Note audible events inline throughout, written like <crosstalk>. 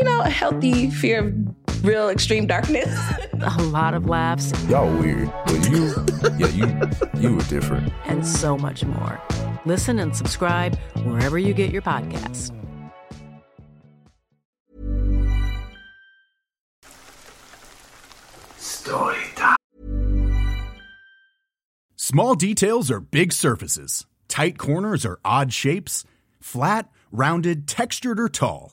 you know, a healthy fear of real extreme darkness. <laughs> a lot of laughs. Y'all weird, but you, yeah, you, you were different. And so much more. Listen and subscribe wherever you get your podcasts. Story time. Small details are big surfaces. Tight corners are odd shapes. Flat, rounded, textured, or tall.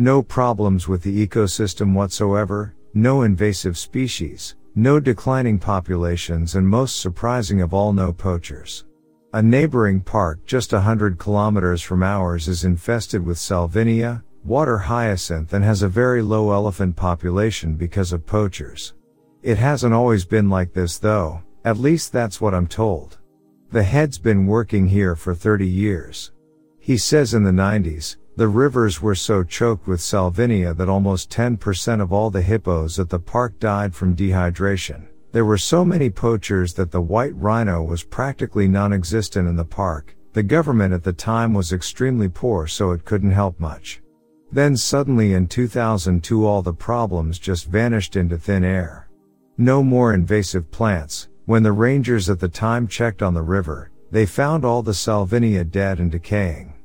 No problems with the ecosystem whatsoever, no invasive species, no declining populations and most surprising of all no poachers. A neighboring park just a hundred kilometers from ours is infested with salvinia, water hyacinth and has a very low elephant population because of poachers. It hasn't always been like this though, at least that's what I'm told. The head's been working here for 30 years. He says in the 90s, the rivers were so choked with salvinia that almost 10% of all the hippos at the park died from dehydration. There were so many poachers that the white rhino was practically non-existent in the park. The government at the time was extremely poor so it couldn't help much. Then suddenly in 2002 all the problems just vanished into thin air. No more invasive plants, When the rangers at the time checked on the river, they found all the Salvinia dead and decaying.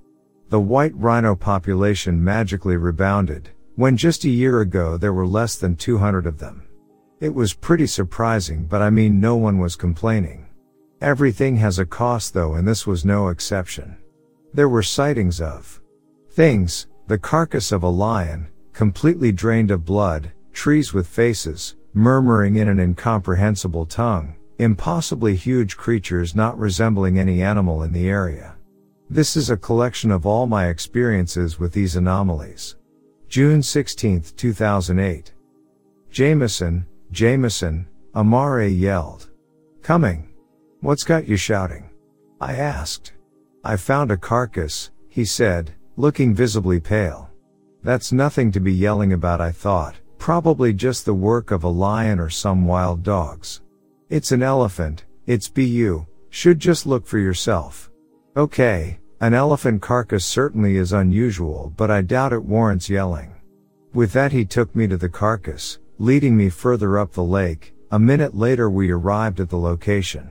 The white rhino population magically rebounded, when just a year ago there were less than 200 of them. It was pretty surprising, but I mean no one was complaining. Everything has a cost though and this was no exception. There were sightings of things, the carcass of a lion, completely drained of blood, trees with faces, murmuring in an incomprehensible tongue, impossibly huge creatures not resembling any animal in the area. This is a collection of all my experiences with these anomalies. June 16, 2008. Jameson, Jameson, Amare yelled. Coming. What's got you shouting? I asked. I found a carcass, he said, looking visibly pale. That's nothing to be yelling about, I thought, probably just the work of a lion or some wild dogs. It's an elephant, it's BU, should just look for yourself. Okay, an elephant carcass certainly is unusual, but I doubt it warrants yelling. With that he took me to the carcass, leading me further up the lake. A minute later we arrived at the location.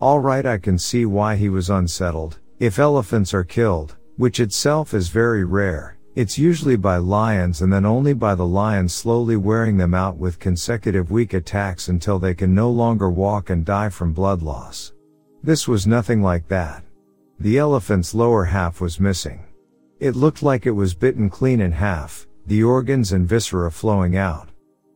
Alright I can see why he was unsettled. If elephants are killed, which itself is very rare, it's usually by lions and then only by the lions slowly wearing them out with consecutive weak attacks until they can no longer walk and die from blood loss. This was nothing like that. The elephant's lower half was missing. It looked like it was bitten clean in half, the organs and viscera flowing out.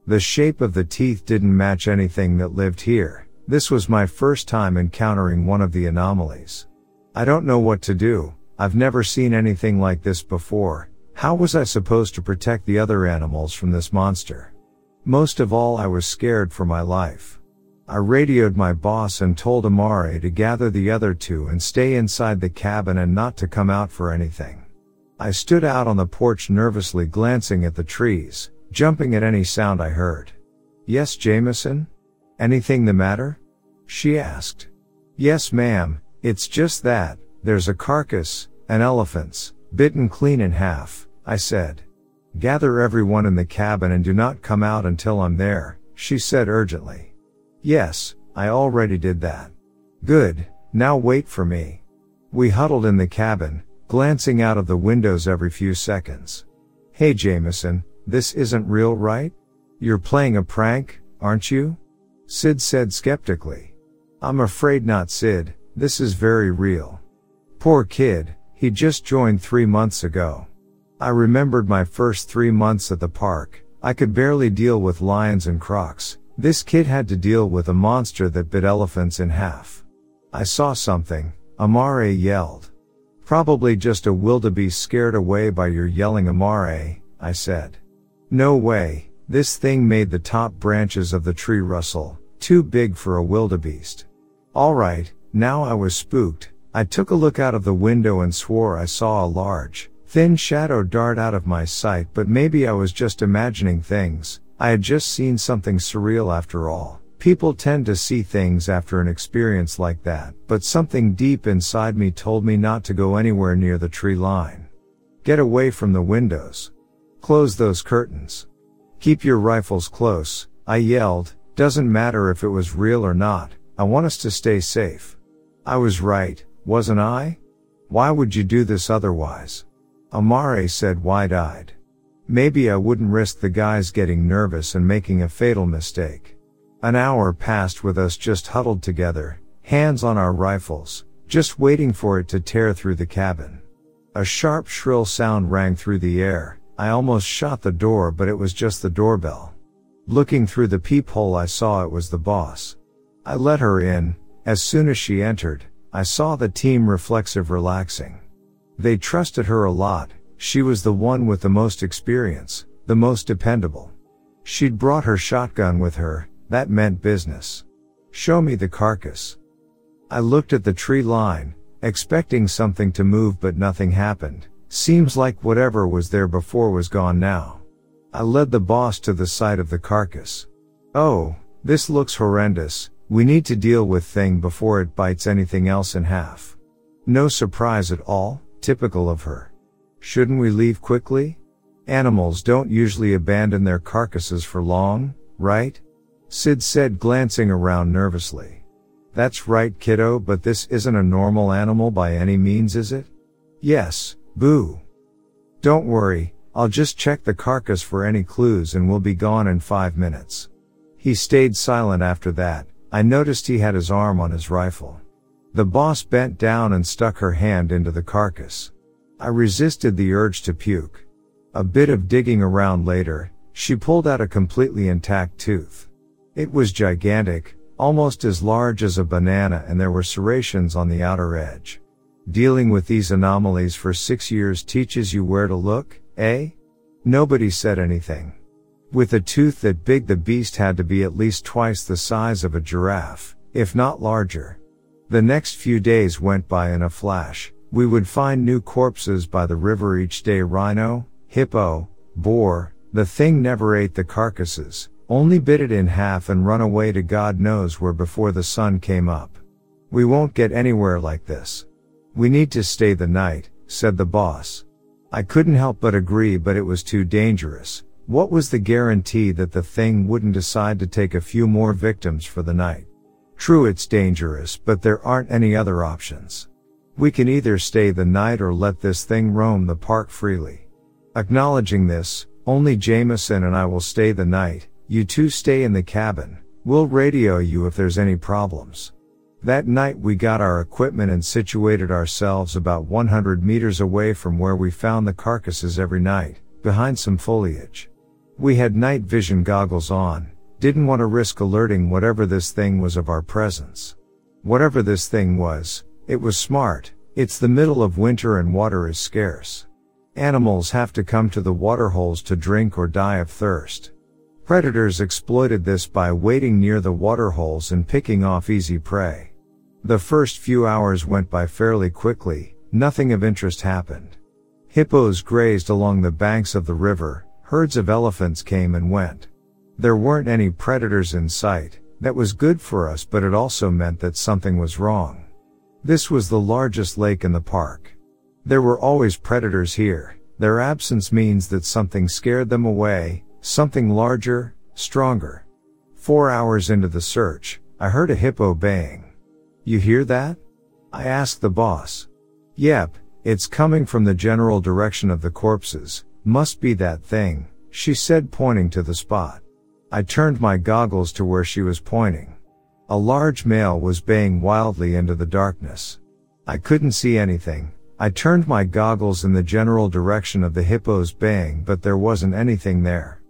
The shape of the teeth didn't match anything that lived here. This was my first time encountering one of the anomalies. I don't know what to do. I've never seen anything like this before. How was I supposed to protect the other animals from this monster? Most of all, I was scared for my life. I radioed my boss and told Amare to gather the other two and stay inside the cabin and not to come out for anything. I stood out on the porch nervously glancing at the trees, jumping at any sound I heard. Yes, Jameson? Anything the matter? She asked. Yes, ma'am, it's just that, there's a carcass, an elephant's, bitten clean in half, I said. Gather everyone in the cabin and do not come out until I'm there, she said urgently. Yes, I already did that. Good, now wait for me. We huddled in the cabin, glancing out of the windows every few seconds. Hey Jameson, this isn't real right? You're playing a prank, aren't you? Sid said skeptically. I'm afraid not Sid, this is very real. Poor kid, he just joined three months ago. I remembered my first three months at the park. I could barely deal with lions and crocs, this kid had to deal with a monster that bit elephants in half. I saw something, Amare yelled. Probably just a wildebeest scared away by your yelling Amare, I said. No way, this thing made the top branches of the tree rustle, too big for a wildebeest. Alright, now I was spooked. I took a look out of the window and swore I saw a large, thin shadow dart out of my sight but maybe I was just imagining things, I had just seen something surreal after all. People tend to see things after an experience like that, but something deep inside me told me not to go anywhere near the tree line. Get away from the windows. Close those curtains. Keep your rifles close, I yelled, doesn't matter if it was real or not, I want us to stay safe. I was right, wasn't I? Why would you do this otherwise? Amare said wide eyed. Maybe I wouldn't risk the guys getting nervous and making a fatal mistake. An hour passed with us just huddled together, hands on our rifles, just waiting for it to tear through the cabin. A sharp shrill sound rang through the air. I almost shot the door but it was just the doorbell. Looking through the peephole I saw it was the boss. I let her in. As soon as she entered, I saw the team reflexive relaxing. They trusted her a lot, she was the one with the most experience, the most dependable. She'd brought her shotgun with her, that meant business. Show me the carcass. I looked at the tree line, expecting something to move but nothing happened. Seems like whatever was there before was gone now. I led the boss to the side of the carcass. Oh, this looks horrendous. We need to deal with thing before it bites anything else in half. No surprise at all, typical of her. Shouldn't we leave quickly? Animals don't usually abandon their carcasses for long, right? Sid said glancing around nervously. That's right, kiddo, but this isn't a normal animal by any means, is it? Yes, boo. Don't worry, I'll just check the carcass for any clues and we'll be gone in five minutes. He stayed silent after that. I noticed he had his arm on his rifle. The boss bent down and stuck her hand into the carcass. I resisted the urge to puke. A bit of digging around later, she pulled out a completely intact tooth. It was gigantic, almost as large as a banana and there were serrations on the outer edge. Dealing with these anomalies for six years teaches you where to look, eh? Nobody said anything. With a tooth that big the beast had to be at least twice the size of a giraffe, if not larger. The next few days went by in a flash. We would find new corpses by the river each day rhino, hippo, boar, the thing never ate the carcasses, only bit it in half and run away to God knows where before the sun came up. We won't get anywhere like this. We need to stay the night, said the boss. I couldn't help but agree but it was too dangerous. What was the guarantee that the thing wouldn't decide to take a few more victims for the night? True it's dangerous but there aren't any other options. We can either stay the night or let this thing roam the park freely. Acknowledging this, only Jameson and I will stay the night, you two stay in the cabin. We'll radio you if there's any problems. That night we got our equipment and situated ourselves about 100 meters away from where we found the carcasses every night, behind some foliage. We had night vision goggles on, didn't want to risk alerting whatever this thing was of our presence. Whatever this thing was, it was smart, it's the middle of winter and water is scarce. Animals have to come to the waterholes to drink or die of thirst. Predators exploited this by waiting near the waterholes and picking off easy prey. The first few hours went by fairly quickly, nothing of interest happened. Hippos grazed along the banks of the river, herds of elephants came and went. There weren't any predators in sight, that was good for us but it also meant that something was wrong. This was the largest lake in the park. There were always predators here, their absence means that something scared them away, Something larger, stronger. Four hours into the search, I heard a hippo baying. You hear that? I asked the boss. Yep, it's coming from the general direction of the corpses, must be that thing, she said pointing to the spot. I turned my goggles to where she was pointing. A large male was baying wildly into the darkness. I couldn't see anything. I turned my goggles in the general direction of the hippo's baying but there wasn't anything there.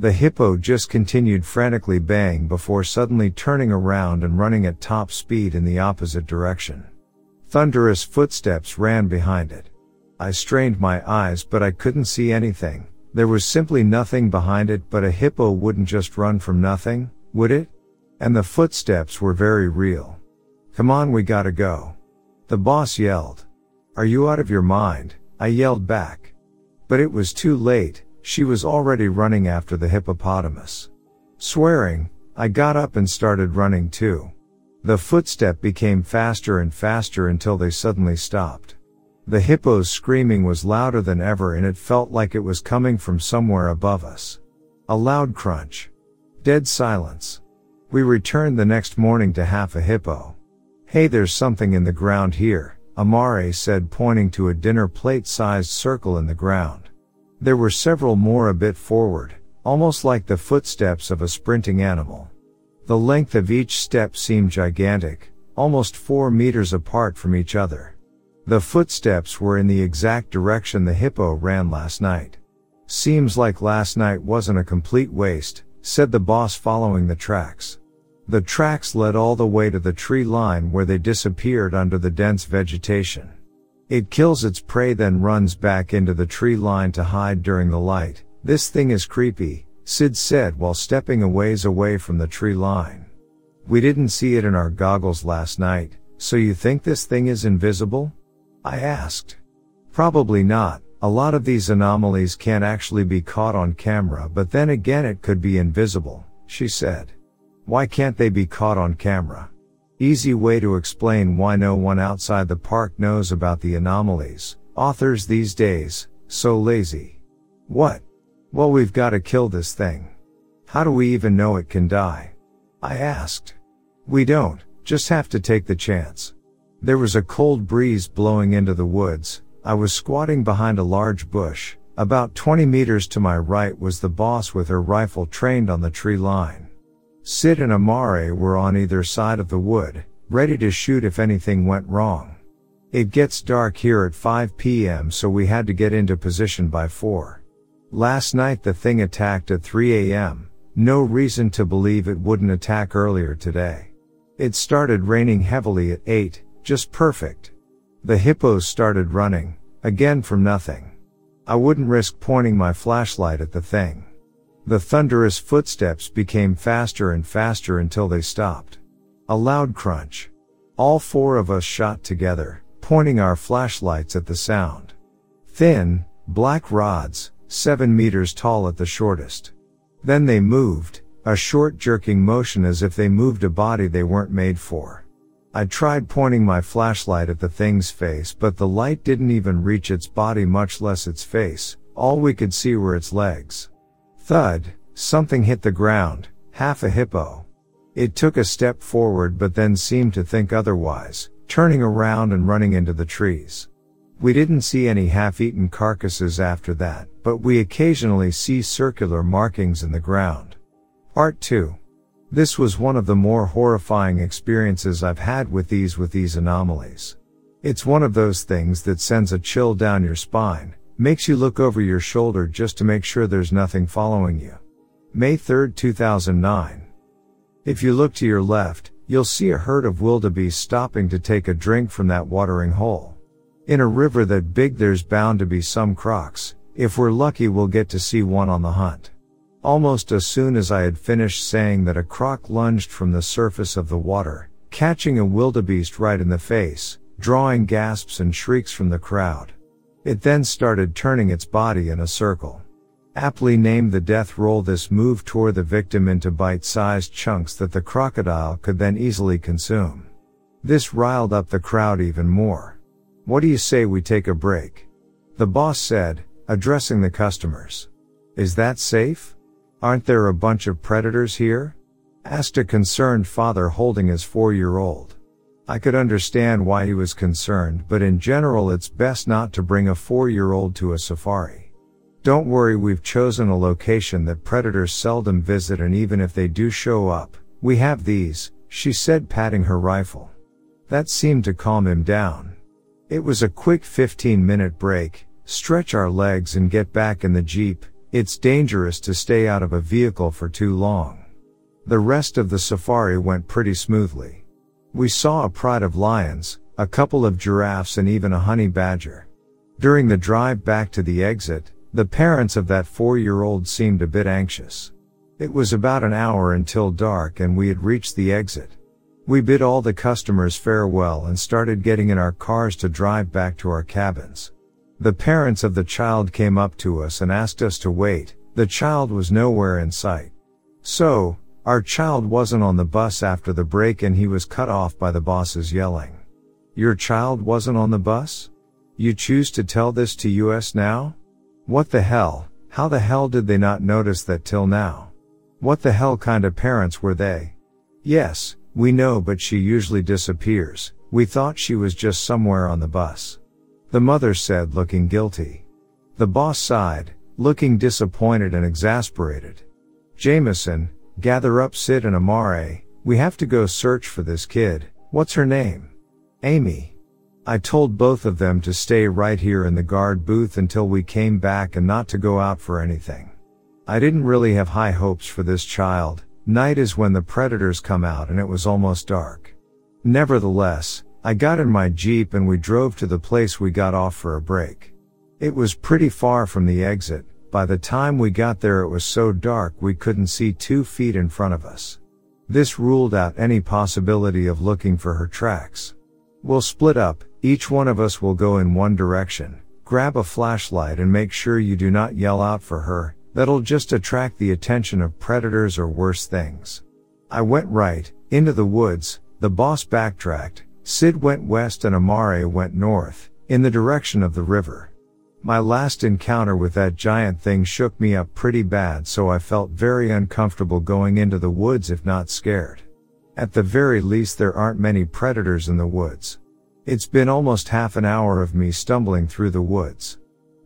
The hippo just continued frantically baying before suddenly turning around and running at top speed in the opposite direction. Thunderous footsteps ran behind it. I strained my eyes but I couldn't see anything. There was simply nothing behind it but a hippo wouldn't just run from nothing, would it? And the footsteps were very real. Come on we gotta go. The boss yelled. Are you out of your mind? I yelled back. But it was too late, she was already running after the hippopotamus. Swearing, I got up and started running too. The footstep became faster and faster until they suddenly stopped. The hippo's screaming was louder than ever and it felt like it was coming from somewhere above us. A loud crunch. Dead silence. We returned the next morning to half a hippo. Hey there's something in the ground here, Amare said pointing to a dinner plate sized circle in the ground. There were several more a bit forward, almost like the footsteps of a sprinting animal. The length of each step seemed gigantic, almost four meters apart from each other. The footsteps were in the exact direction the hippo ran last night. Seems like last night wasn't a complete waste, said the boss following the tracks. The tracks led all the way to the tree line where they disappeared under the dense vegetation. It kills its prey then runs back into the tree line to hide during the light. This thing is creepy, Sid said while stepping a ways away from the tree line. We didn't see it in our goggles last night, so you think this thing is invisible? I asked. Probably not. A lot of these anomalies can't actually be caught on camera, but then again it could be invisible, she said. Why can't they be caught on camera? Easy way to explain why no one outside the park knows about the anomalies. Authors these days, so lazy. What? Well, we've gotta kill this thing. How do we even know it can die? I asked. We don't, Just have to take the chance. There was a cold breeze blowing into the woods. I was squatting behind a large bush. About 20 meters to my right was the boss with her rifle trained on the tree line. Sid and Amare were on either side of the wood, ready to shoot if anything went wrong. It gets dark here at 5 p.m. so we had to get into position by 4. Last night the thing attacked at 3 a.m. No reason to believe it wouldn't attack earlier today. It started raining heavily at 8, just perfect. The hippos started running, again from nothing. I wouldn't risk pointing my flashlight at the thing. The thunderous footsteps became faster and faster until they stopped. A loud crunch. All four of us shot together, pointing our flashlights at the sound. Thin, black rods, seven meters tall at the shortest. Then they moved, a short jerking motion as if they moved a body they weren't made for. I tried pointing my flashlight at the thing's face, but the light didn't even reach its body, much less its face. All we could see were its legs. Thud, something hit the ground, half a hippo. It took a step forward but then seemed to think otherwise, turning around and running into the trees. We didn't see any half-eaten carcasses after that, but we occasionally see circular markings in the ground. Part 2. This was one of the more horrifying experiences I've had with these with these anomalies. It's one of those things that sends a chill down your spine, makes you look over your shoulder just to make sure there's nothing following you. May 3, 2009. If you look to your left, you'll see a herd of wildebeest stopping to take a drink from that watering hole. In a river that big there's bound to be some crocs. If we're lucky we'll get to see one on the hunt. Almost as soon as I had finished saying that a croc lunged from the surface of the water, catching a wildebeest right in the face, drawing gasps and shrieks from the crowd. It then started turning its body in a circle. Aptly named the death roll, this move tore the victim into bite-sized chunks that the crocodile could then easily consume. This riled up the crowd even more. What do you say we take a break? The boss said, addressing the customers. Is that safe? Aren't there a bunch of predators here? asked a concerned father holding his four-year-old. I could understand why he was concerned, but in general it's best not to bring a four-year-old to a safari. Don't worry, we've chosen a location that predators seldom visit and even if they do show up, we have these, she said patting her rifle. That seemed to calm him down. It was a quick 15 minute break, stretch our legs and get back in the Jeep, it's dangerous to stay out of a vehicle for too long. The rest of the safari went pretty smoothly. We saw a pride of lions, a couple of giraffes and even a honey badger. During the drive back to the exit, the parents of that four-year-old seemed a bit anxious. It was about an hour until dark and we had reached the exit. We bid all the customers farewell and started getting in our cars to drive back to our cabins. The parents of the child came up to us and asked us to wait. The child was nowhere in sight. So, our child wasn't on the bus after the break and he was cut off by the bosses yelling. Your child wasn't on the bus? You choose to tell this to us now? What the hell? How the hell did they not notice that till now? What the hell kind of parents were they? Yes, we know but she usually disappears. We thought she was just somewhere on the bus. The mother said looking guilty. The boss sighed, looking disappointed and exasperated. Jameson, gather up Sid and Amare, we have to go search for this kid. What's her name? Amy. I told both of them to stay right here in the guard booth until we came back and not to go out for anything. I didn't really have high hopes for this child. Night is when the predators come out and it was almost dark. Nevertheless, I got in my Jeep and we drove to the place we got off for a break. It was pretty far from the exit. By the time we got there it was so dark we couldn't see two feet in front of us. This ruled out any possibility of looking for her tracks. We'll split up, each one of us will go in one direction, grab a flashlight and make sure you do not yell out for her, that'll just attract the attention of predators or worse things. I went right, into the woods, the boss backtracked, Sid went west and Amare went north, in the direction of the river. My last encounter with that giant thing shook me up pretty bad so I felt very uncomfortable going into the woods if not scared. At the very least there aren't many predators in the woods. It's been almost half an hour of me stumbling through the woods.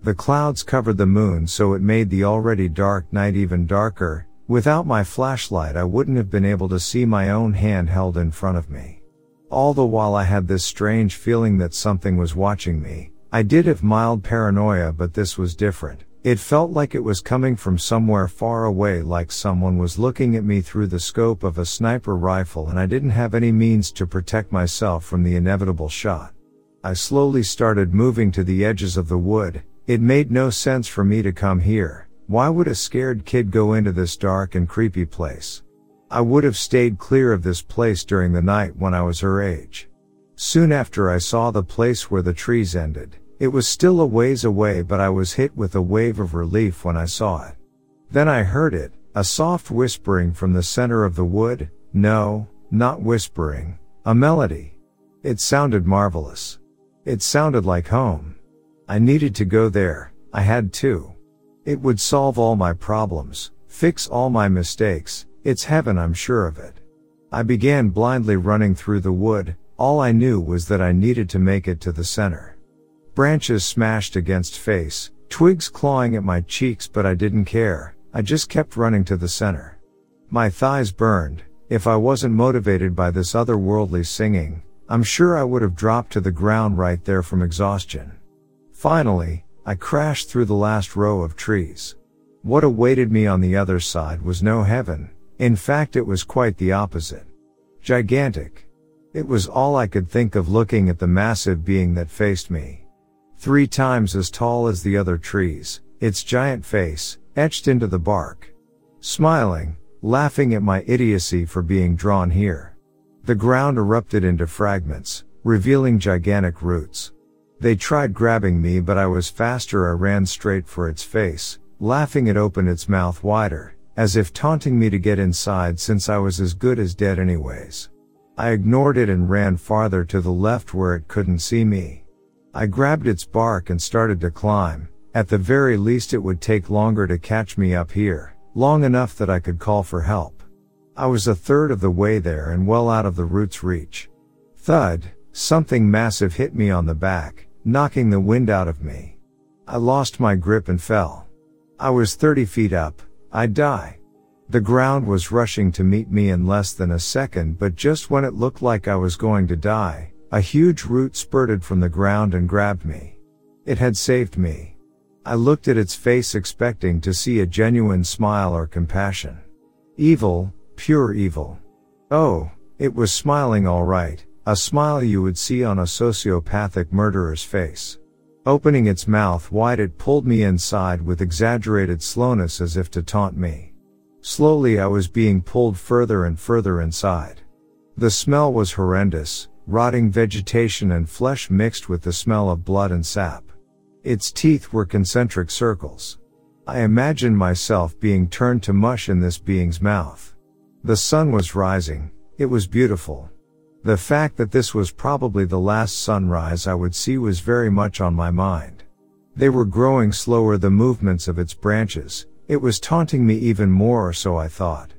The clouds covered the moon so it made the already dark night even darker. Without my flashlight I wouldn't have been able to see my own hand held in front of me. All the while I had this strange feeling that something was watching me. I did have mild paranoia but this was different. It felt like it was coming from somewhere far away like someone was looking at me through the scope of a sniper rifle and I didn't have any means to protect myself from the inevitable shot. I slowly started moving to the edges of the wood, it made no sense for me to come here. Why would a scared kid go into this dark and creepy place? I would have stayed clear of this place during the night when I was her age. Soon after I saw the place where the trees ended. It was still a ways away but I was hit with a wave of relief when I saw it. Then I heard it, a soft whispering from the center of the wood, no, not whispering, a melody. It sounded marvelous. It sounded like home. I needed to go there, I had to. It would solve all my problems, fix all my mistakes, it's heaven I'm sure of it. I began blindly running through the wood, all I knew was that I needed to make it to the center. Branches smashed against face, twigs clawing at my cheeks but I didn't care, I just kept running to the center. My thighs burned, if I wasn't motivated by this otherworldly singing, I'm sure I would have dropped to the ground right there from exhaustion. Finally, I crashed through the last row of trees. What awaited me on the other side was no heaven. In fact, it was quite the opposite. Gigantic. It was all I could think of looking at the massive being that faced me. Three times as tall as the other trees, its giant face, etched into the bark. Smiling, laughing at my idiocy for being drawn here. The ground erupted into fragments, revealing gigantic roots. They tried grabbing me but I was faster I ran straight for its face, laughing it opened its mouth wider, as if taunting me to get inside since I was as good as dead anyways. I ignored it and ran farther to the left where it couldn't see me. I grabbed its bark and started to climb. At the very least it would take longer to catch me up here, long enough that I could call for help. I was a third of the way there and well out of the root's reach. Thud, something massive hit me on the back, knocking the wind out of me. I lost my grip and fell. I was 30 feet up. I'd die. The ground was rushing to meet me in less than a second, but just when it looked like I was going to die, a huge root spurted from the ground and grabbed me. It had saved me. I looked at its face expecting to see a genuine smile or compassion. Evil, pure evil. Oh, it was smiling alright, a smile you would see on a sociopathic murderer's face. Opening its mouth wide it pulled me inside with exaggerated slowness as if to taunt me. Slowly I was being pulled further and further inside. The smell was horrendous, rotting vegetation and flesh mixed with the smell of blood and sap. Its teeth were concentric circles. I imagined myself being turned to mush in this being's mouth. The sun was rising, it was beautiful. The fact that this was probably the last sunrise I would see was very much on my mind. They were growing slower the movements of its branches, it was taunting me even more or so I thought.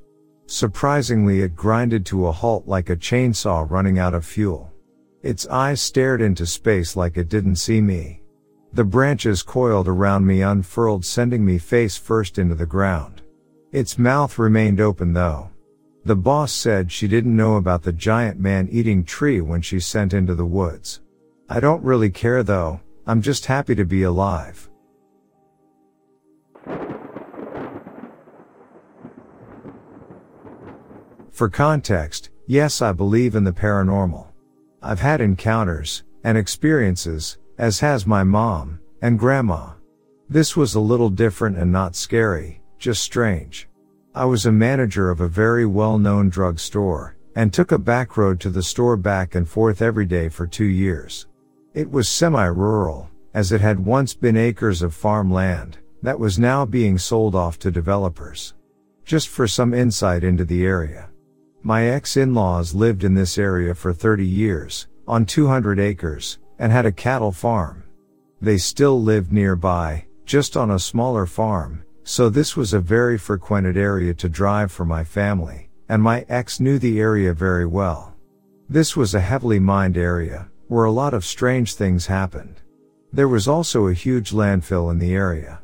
Surprisingly it grinded to a halt like a chainsaw running out of fuel. Its eyes stared into space like it didn't see me. The branches coiled around me unfurled sending me face first into the ground. Its mouth remained open though. The boss said she didn't know about the giant man-eating tree when she sent into the woods. I don't really care though, I'm just happy to be alive. For context, yes I believe in the paranormal. I've had encounters, and experiences, as has my mom, and grandma. This was a little different and not scary, just strange. I was a manager of a very well-known drug store, and took a back road to the store back and forth every day for two years. It was semi-rural, as it had once been acres of farmland, that was now being sold off to developers. Just for some insight into the area. My ex-in-laws lived in this area for 30 years, on 200 acres, and had a cattle farm. They still lived nearby, just on a smaller farm, so this was a very frequented area to drive for my family, and my ex knew the area very well. This was a heavily mined area, where a lot of strange things happened. There was also a huge landfill in the area.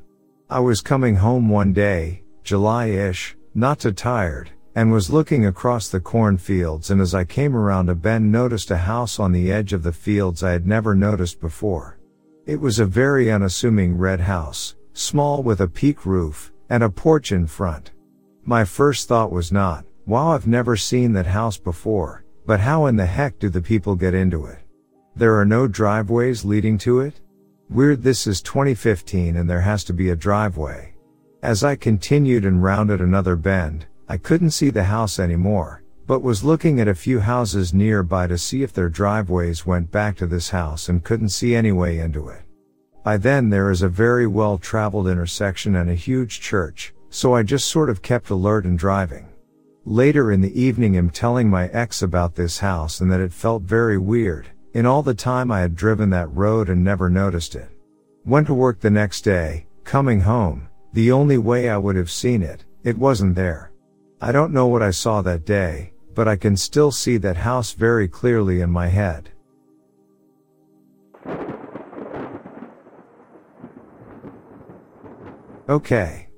I was coming home one day, July-ish, not too tired, and was looking across the cornfields and as I came around a bend noticed a house on the edge of the fields I had never noticed before. It was a very unassuming red house, small with a peak roof, and a porch in front. My first thought was not, wow I've never seen that house before, but how in the heck do the people get into it? There are no driveways leading to it? Weird this is 2015 and there has to be a driveway. As I continued and rounded another bend, I couldn't see the house anymore, but was looking at a few houses nearby to see if their driveways went back to this house and couldn't see any way into it. By then there is a very well traveled intersection and a huge church, so I just sort of kept alert and driving. Later in the evening I'm telling my ex about this house and that it felt very weird, in all the time I had driven that road and never noticed it. Went to work the next day, coming home, the only way I would have seen it, it wasn't there. I don't know what I saw that day, but I can still see that house very clearly in my head. Okay.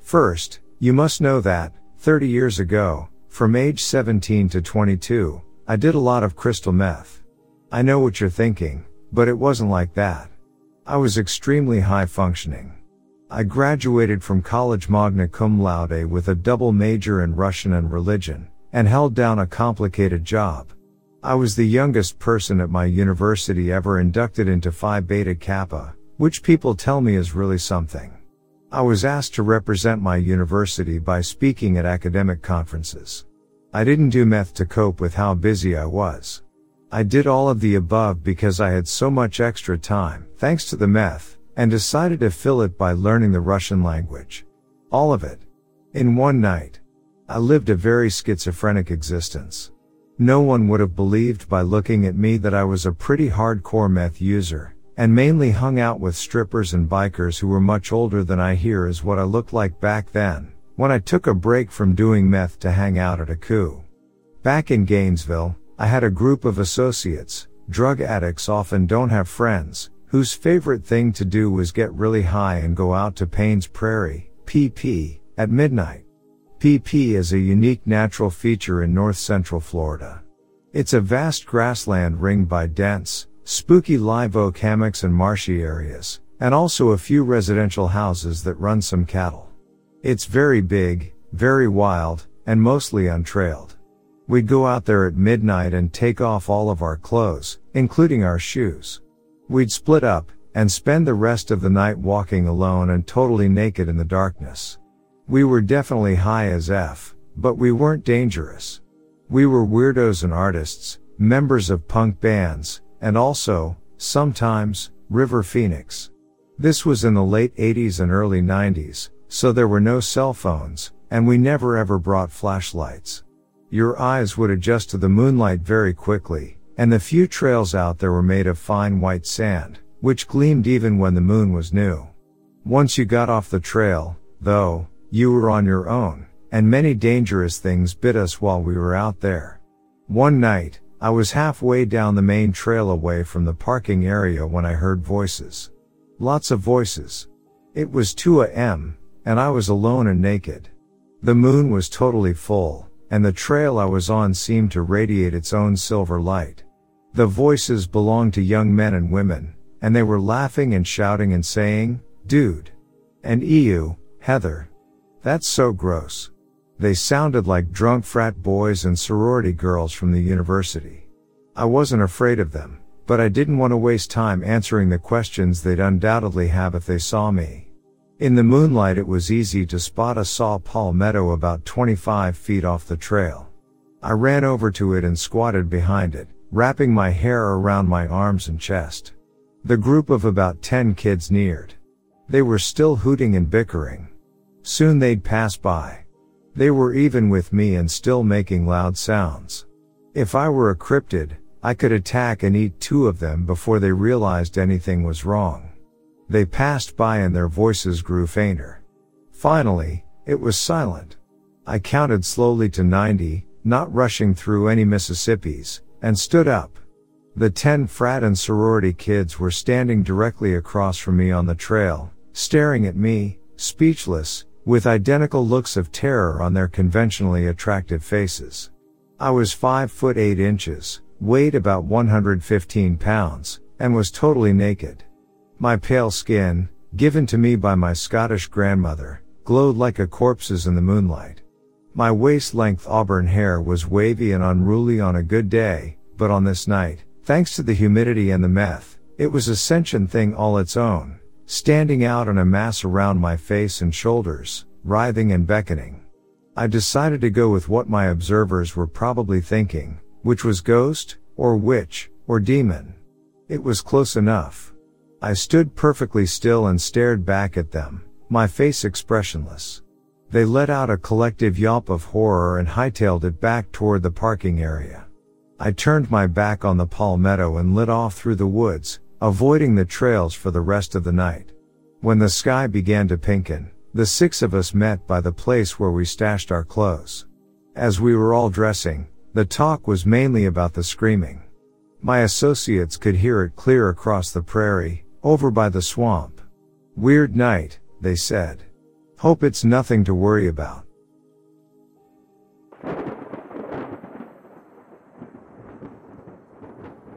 First, you must know that, 30 years ago, from age 17 to 22, I did a lot of crystal meth. I know what you're thinking, but it wasn't like that. I was extremely high functioning. I graduated from college magna cum laude with a double major in Russian and religion, and held down a complicated job. I was the youngest person at my university ever inducted into Phi Beta Kappa, which people tell me is really something. I was asked to represent my university by speaking at academic conferences. I didn't do meth to cope with how busy I was. I did all of the above because I had so much extra time, thanks to the meth, and decided to fill it by learning the Russian language. All of it. In one night. I lived a very schizophrenic existence. No one would have believed by looking at me that I was a pretty hardcore meth user, and mainly hung out with strippers and bikers who were much older than I here is what I looked like back then, when I took a break from doing meth to hang out at a coup. Back in Gainesville, I had a group of associates, drug addicts often don't have friends, whose favorite thing to do was get really high and go out to Payne's Prairie, PP, at midnight. PP is a unique natural feature in north central Florida. It's a vast grassland ringed by dense, spooky live oak hammocks and marshy areas, and also a few residential houses that run some cattle. It's very big, very wild, and mostly untrailed. We'd go out there at midnight and take off all of our clothes, including our shoes. We'd split up and spend the rest of the night walking alone and totally naked in the darkness. We were definitely high as F, but we weren't dangerous. We were weirdos and artists, members of punk bands, and also, sometimes, River Phoenix. This was in the late 80s and early 90s, so there were no cell phones, and we never ever brought flashlights. Your eyes would adjust to the moonlight very quickly, and the few trails out there were made of fine white sand, which gleamed even when the moon was new. Once you got off the trail, though, you were on your own, and many dangerous things bit us while we were out there. One night, I was halfway down the main trail away from the parking area when I heard voices. Lots of voices. It was 2 a.m., and I was alone and naked. The moon was totally full, and the trail I was on seemed to radiate its own silver light. The voices belonged to young men and women, and they were laughing and shouting and saying, dude. And ew, Heather. That's so gross. They sounded like drunk frat boys and sorority girls from the university. I wasn't afraid of them, but I didn't want to waste time answering the questions they'd undoubtedly have if they saw me. In the moonlight it was easy to spot a saw palmetto about 25 feet off the trail. I ran over to it and squatted behind it, wrapping my hair around my arms and chest. The group of about 10 kids neared. They were still hooting and bickering. Soon they'd pass by. They were even with me and still making loud sounds. If I were a cryptid, I could attack and eat two of them before they realized anything was wrong. They passed by and their voices grew fainter. Finally, it was silent. I counted slowly to 90, not rushing through any Mississippis, and stood up. The 10 frat and sorority kids were standing directly across from me on the trail, staring at me, speechless, with identical looks of terror on their conventionally attractive faces. I was 5 foot 8 inches, weighed about 115 pounds, and was totally naked. My pale skin, given to me by my Scottish grandmother, glowed like a corpse's in the moonlight. My waist length auburn hair was wavy and unruly on a good day, but on this night, thanks to the humidity and the meth, it was a sentient thing all its own, standing out in a mass around my face and shoulders, writhing and beckoning. I decided to go with what my observers were probably thinking, which was ghost, or witch, or demon. It was close enough. I stood perfectly still and stared back at them, my face expressionless. They let out a collective yelp of horror and hightailed it back toward the parking area. I turned my back on the palmetto and lit off through the woods, avoiding the trails for the rest of the night. When the sky began to pinken, the six of us met by the place where we stashed our clothes. As we were all dressing, the talk was mainly about the screaming. My associates could hear it clear across the prairie, over by the swamp. Weird night, they said. Hope it's nothing to worry about.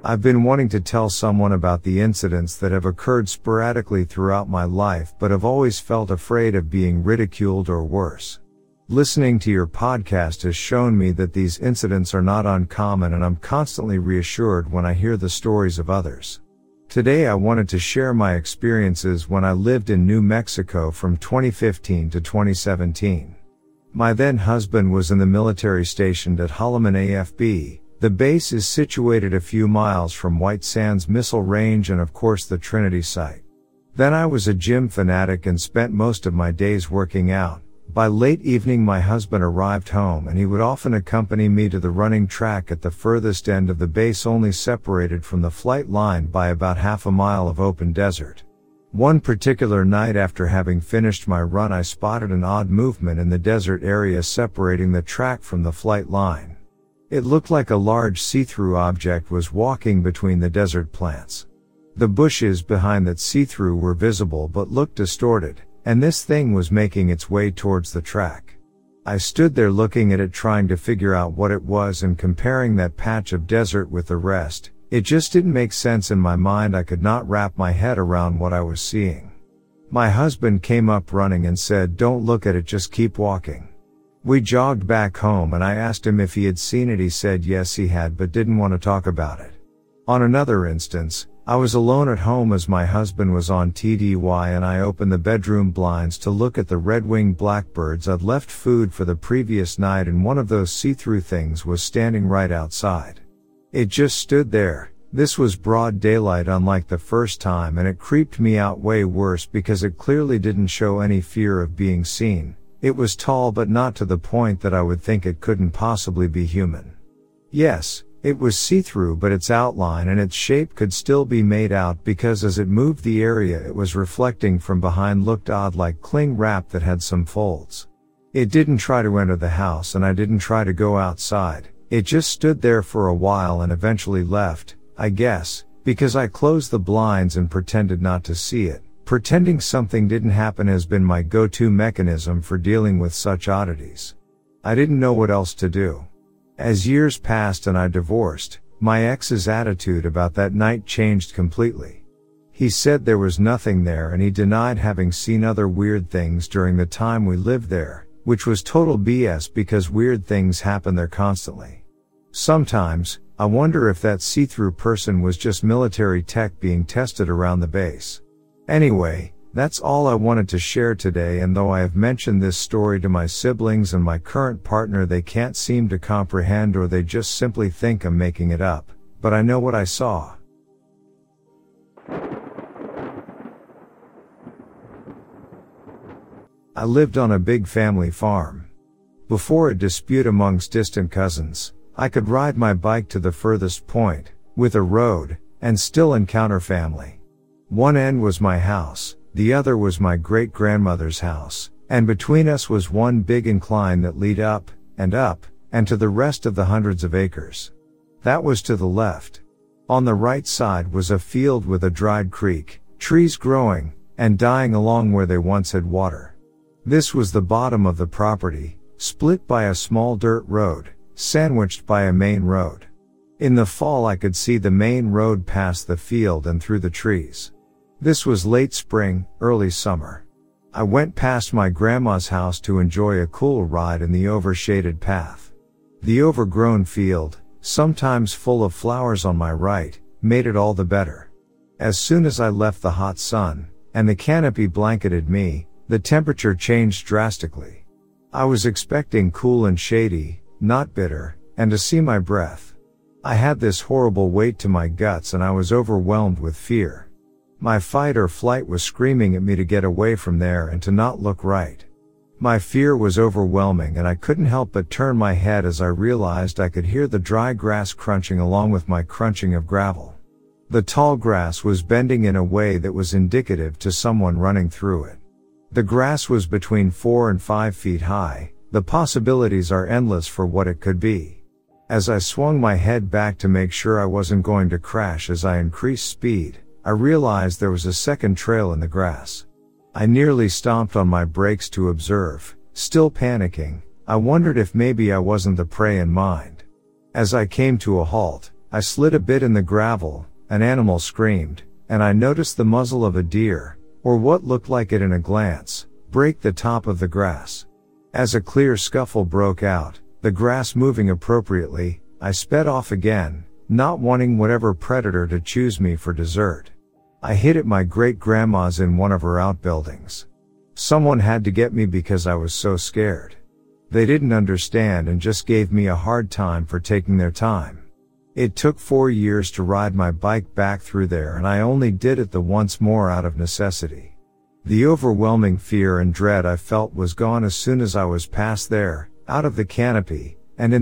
I've been wanting to tell someone about the incidents that have occurred sporadically throughout my life but have always felt afraid of being ridiculed or worse. Listening to your podcast has shown me that these incidents are not uncommon and I'm constantly reassured when I hear the stories of others. Today I wanted to share my experiences when I lived in New Mexico from 2015 to 2017. My then husband was in the military stationed at Holloman AFB. The base is situated a few miles from White Sands Missile Range and of course the Trinity site. Then I was a gym fanatic and spent most of my days working out. By late evening my husband arrived home and he would often accompany me to the running track at the furthest end of the base only separated from the flight line by about half a mile of open desert. One particular night after having finished my run I spotted an odd movement in the desert area separating the track from the flight line. It looked like a large see-through object was walking between the desert plants. The bushes behind that see-through were visible but looked distorted and this thing was making its way towards the track. I stood there looking at it trying to figure out what it was and comparing that patch of desert with the rest. It just didn't make sense in my mind. I could not wrap my head around what I was seeing. My husband came up running and said, don't look at it, just keep walking. We jogged back home and I asked him if he had seen it. He said yes, he had, but didn't want to talk about it. On another instance, I was alone at home as my husband was on TDY and I opened the bedroom blinds to look at the red-winged blackbirds I'd left food for the previous night and one of those see-through things was standing right outside. It just stood there. This was broad daylight unlike the first time and it creeped me out way worse because it clearly didn't show any fear of being seen. It was tall but not to the point that I would think it couldn't possibly be human. Yes, it was see-through but its outline and its shape could still be made out because as it moved the area it was reflecting from behind looked odd like cling wrap that had some folds. It didn't try to enter the house and I didn't try to go outside. It just stood there for a while and eventually left, I guess, because I closed the blinds and pretended not to see it. Pretending something didn't happen has been my go-to mechanism for dealing with such oddities. I didn't know what else to do. As years passed and I divorced, my ex's attitude about that night changed completely. He said there was nothing there and he denied having seen other weird things during the time we lived there, which was total BS because weird things happen there constantly. Sometimes, I wonder if that see-through person was just military tech being tested around the base. Anyway, that's all I wanted to share today and though I have mentioned this story to my siblings and my current partner they can't seem to comprehend or they just simply think I'm making it up, but I know what I saw. I lived on a big family farm. Before a dispute amongst distant cousins, I could ride my bike to the furthest point, with a road, and still encounter family. One end was my house, the other was my great grandmother's house, And between us was one big incline that lead up, and up, and to the rest of the hundreds of acres. That was to the left. On the right side was a field with a dried creek, trees growing, and dying along where they once had water. This was the bottom of the property, split by a small dirt road, sandwiched by a main road. In the fall I could see the main road past the field and through the trees. This was late spring, early summer. I went past my grandma's house to enjoy a cool ride in the overshaded path. The overgrown field, sometimes full of flowers on my right, made it all the better. As soon as I left the hot sun, and the canopy blanketed me, the temperature changed drastically. I was expecting cool and shady, not bitter, and to see my breath. I had this horrible weight to my guts and I was overwhelmed with fear. My fight or flight was screaming at me to get away from there and to not look right. My fear was overwhelming and I couldn't help but turn my head as I realized I could hear the dry grass crunching along with my crunching of gravel. The tall grass was bending in a way that was indicative to someone running through it. The grass was between four and five feet high. The possibilities are endless for what it could be. As I swung my head back to make sure I wasn't going to crash as I increased speed, I realized there was a second trail in the grass. I nearly stomped on my brakes to observe, still panicking. I wondered if maybe I wasn't the prey in mind. As I came to a halt, I slid a bit in the gravel, an animal screamed, and I noticed the muzzle of a deer, or what looked like it in a glance, break the top of the grass. As a clear scuffle broke out, the grass moving appropriately, I sped off again, not wanting whatever predator to choose me for dessert. I hid at my great grandma's in one of her outbuildings. Someone had to get me because I was so scared. They didn't understand and just gave me a hard time for taking their time. It took four years to ride my bike back through there and I only did it the once more out of necessity. The overwhelming fear and dread I felt was gone as soon as I was past there, out of the canopy, and in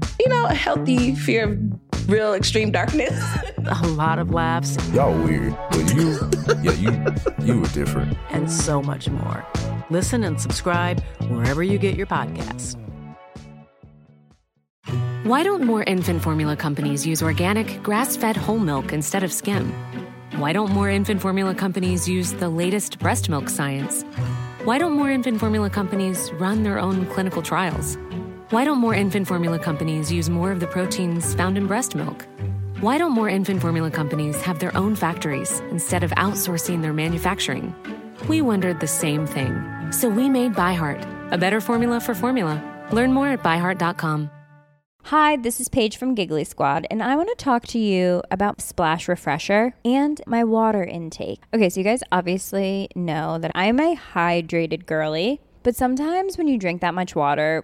you know, a healthy fear of real extreme darkness. <laughs> a lot of laughs. Y'all weird, but you, yeah, you, you were different. And so much more. Listen and subscribe wherever you get your podcasts. Why don't more infant formula companies use organic, grass fed whole milk instead of skim? Why don't more infant formula companies use the latest breast milk science? Why don't more infant formula companies run their own clinical trials? Why don't more infant formula companies use more of the proteins found in breast milk? Why don't more infant formula companies have their own factories instead of outsourcing their manufacturing? We wondered the same thing. So we made ByHeart, a better formula for formula. Learn more at byheart.com. Hi, this is Paige from Giggly Squad, and I want to talk to you about Splash Refresher and my water intake. Okay, so you guys obviously know that I'm a hydrated girly, but sometimes when you drink that much water,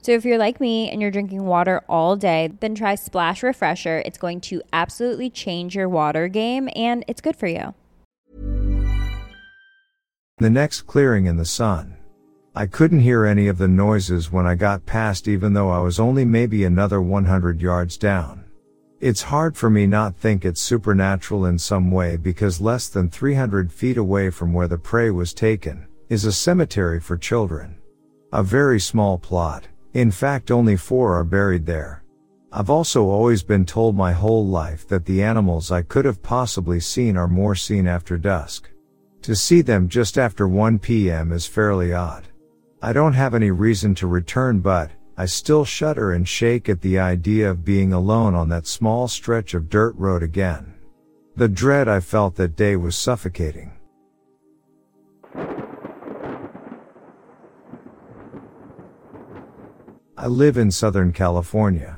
So if you're like me and you're drinking water all day, then try Splash Refresher. It's going to absolutely change your water game and it's good for you. The next clearing in the sun. I couldn't hear any of the noises when I got past even though I was only maybe another 100 yards down. It's hard for me not think it's supernatural in some way because less than 300 feet away from where the prey was taken is a cemetery for children. A very small plot. In fact only four are buried there. I've also always been told my whole life that the animals I could have possibly seen are more seen after dusk. To see them just after 1 p.m. is fairly odd. I don't have any reason to return but, I still shudder and shake at the idea of being alone on that small stretch of dirt road again. The dread I felt that day was suffocating. I live in Southern California.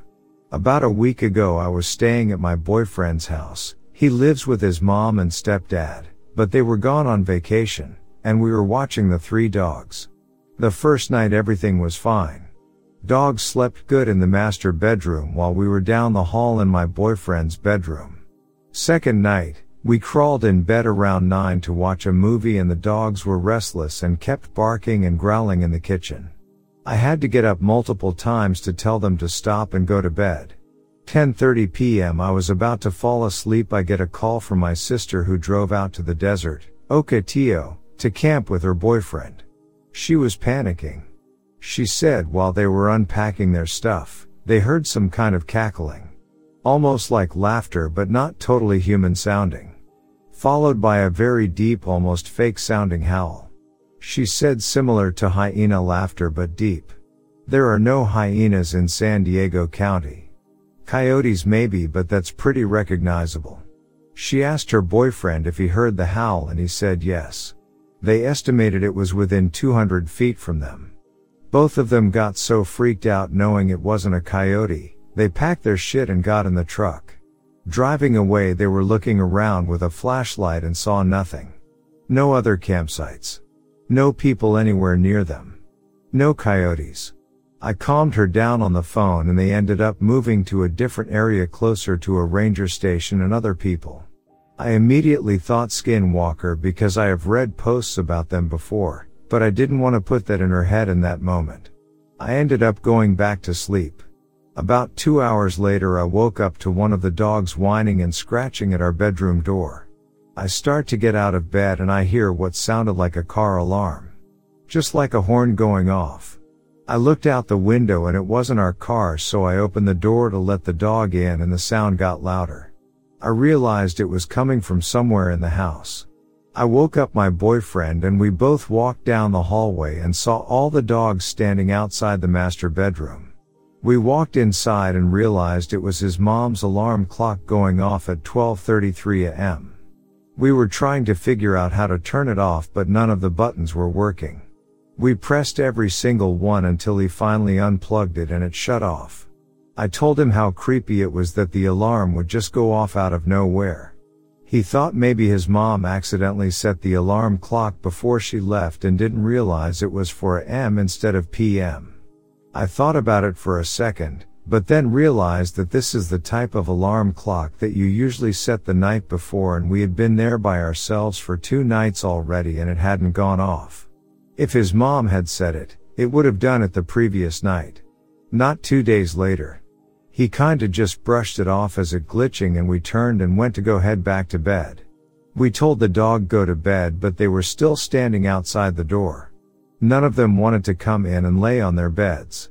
About a week ago I was staying at my boyfriend's house. He lives with his mom and stepdad, but they were gone on vacation, and we were watching the three dogs. The first night everything was fine. Dogs slept good in the master bedroom while we were down the hall in my boyfriend's bedroom. Second night, we crawled in bed around 9 to watch a movie and the dogs were restless and kept barking and growling in the kitchen. I had to get up multiple times to tell them to stop and go to bed. 10:30 p.m. I was about to fall asleep I get a call from my sister who drove out to the desert, Ocotillo, to camp with her boyfriend. She was panicking. She said while they were unpacking their stuff, they heard some kind of cackling. Almost like laughter but not totally human sounding. Followed by a very deep almost fake sounding howl. She said similar to hyena laughter but deep. There are no hyenas in San Diego County. Coyotes maybe but that's pretty recognizable. She asked her boyfriend if he heard the howl and he said yes. They estimated it was within 200 feet from them. Both of them got so freaked out knowing it wasn't a coyote, they packed their shit and got in the truck. Driving away they were looking around with a flashlight and saw nothing. No other campsites. No people anywhere near them. No coyotes. I calmed her down on the phone and they ended up moving to a different area closer to a ranger station and other people. I immediately thought skinwalker because I have read posts about them before, but I didn't want to put that in her head in that moment. I ended up going back to sleep. About two hours later I woke up to one of the dogs whining and scratching at our bedroom door. I start to get out of bed and I hear what sounded like a car alarm. Just like a horn going off. I looked out the window and it wasn't our car so I opened the door to let the dog in and the sound got louder. I realized it was coming from somewhere in the house. I woke up my boyfriend and we both walked down the hallway and saw all the dogs standing outside the master bedroom. We walked inside and realized it was his mom's alarm clock going off at 12:33 a.m. We were trying to figure out how to turn it off but none of the buttons were working. We pressed every single one until he finally unplugged it and it shut off. I told him how creepy it was that the alarm would just go off out of nowhere. He thought maybe his mom accidentally set the alarm clock before she left and didn't realize it was for AM instead of PM. I thought about it for a second, but then realized that this is the type of alarm clock that you usually set the night before and we had been there by ourselves for two nights already and it hadn't gone off. If his mom had set it, it would have done it the previous night. Not two days later. He kinda just brushed it off as a glitching and we turned and went to go head back to bed. We told the dog go to bed but they were still standing outside the door. None of them wanted to come in and lay on their beds.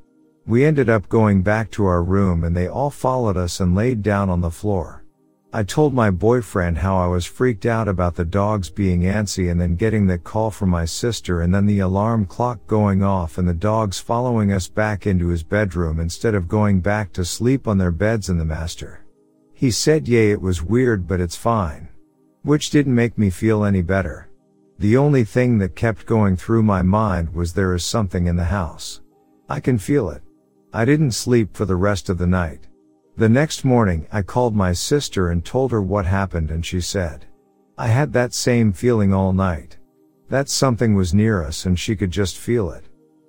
We ended up going back to our room and they all followed us and laid down on the floor. I told my boyfriend how I was freaked out about the dogs being antsy and then getting that call from my sister and then the alarm clock going off and the dogs following us back into his bedroom instead of going back to sleep on their beds in the master. He said yay it was weird but it's fine. Which didn't make me feel any better. The only thing that kept going through my mind was there is something in the house. I can feel it. I didn't sleep for the rest of the night. The next morning, I called my sister and told her what happened and she said, I had that same feeling all night. That something was near us and she could just feel it.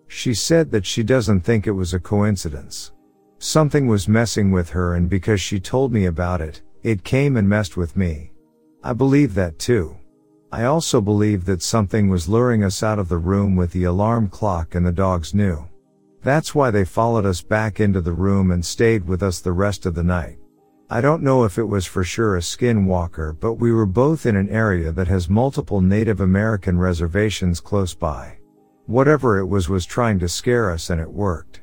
She said that she doesn't think it was a coincidence. Something was messing with her and because she told me about it, it came and messed with me. I believe that too. I also believe that something was luring us out of the room with the alarm clock and the dogs knew. That's why they followed us back into the room and stayed with us the rest of the night. I don't know if it was for sure a skinwalker, but we were both in an area that has multiple Native American reservations close by. Whatever it was was trying to scare us and it worked.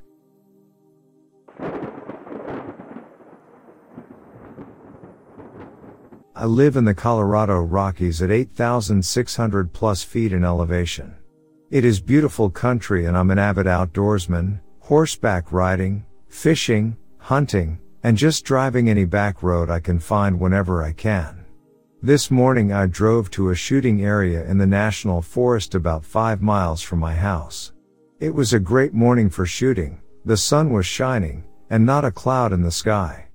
I live in the Colorado Rockies at 8,600 plus feet in elevation. It is beautiful country and I'm an avid outdoorsman, horseback riding, fishing, hunting, and just driving any back road I can find whenever I can. This morning I drove to a shooting area in the national forest about five miles from my house. It was a great morning for shooting, The sun was shining, and not a cloud in the sky.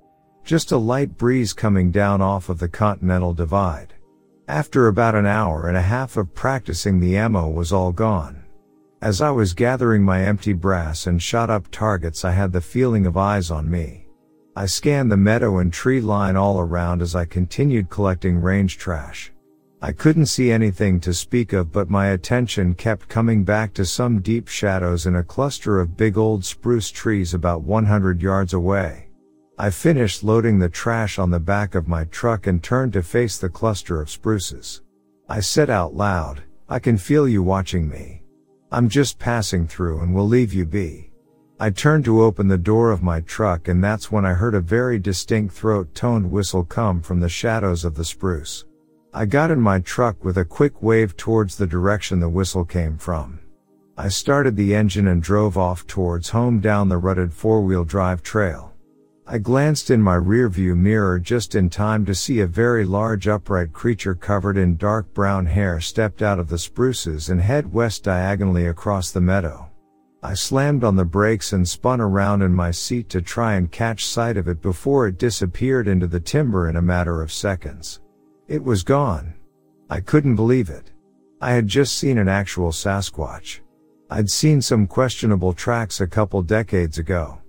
Just a light breeze coming down off of the Continental Divide. After about an hour and a half of practicing the ammo was all gone. As I was gathering my empty brass and shot up targets I had the feeling of eyes on me. I scanned the meadow and tree line all around as I continued collecting range trash. I couldn't see anything to speak of but my attention kept coming back to some deep shadows in a cluster of big old spruce trees about 100 yards away. I finished loading the trash on the back of my truck and turned to face the cluster of spruces. I said out loud, I can feel you watching me. I'm just passing through and will leave you be. I turned to open the door of my truck and that's when I heard a very distinct throat toned whistle come from the shadows of the spruce. I got in my truck with a quick wave towards the direction the whistle came from. I started the engine and drove off towards home down the rutted four-wheel drive trail. I glanced in my rearview mirror just in time to see a very large upright creature covered in dark brown hair stepped out of the spruces and head west diagonally across the meadow. I slammed on the brakes and spun around in my seat to try and catch sight of it before it disappeared into the timber in a matter of seconds. It was gone. I couldn't believe it. I had just seen an actual Sasquatch. I'd seen some questionable tracks a couple decades ago.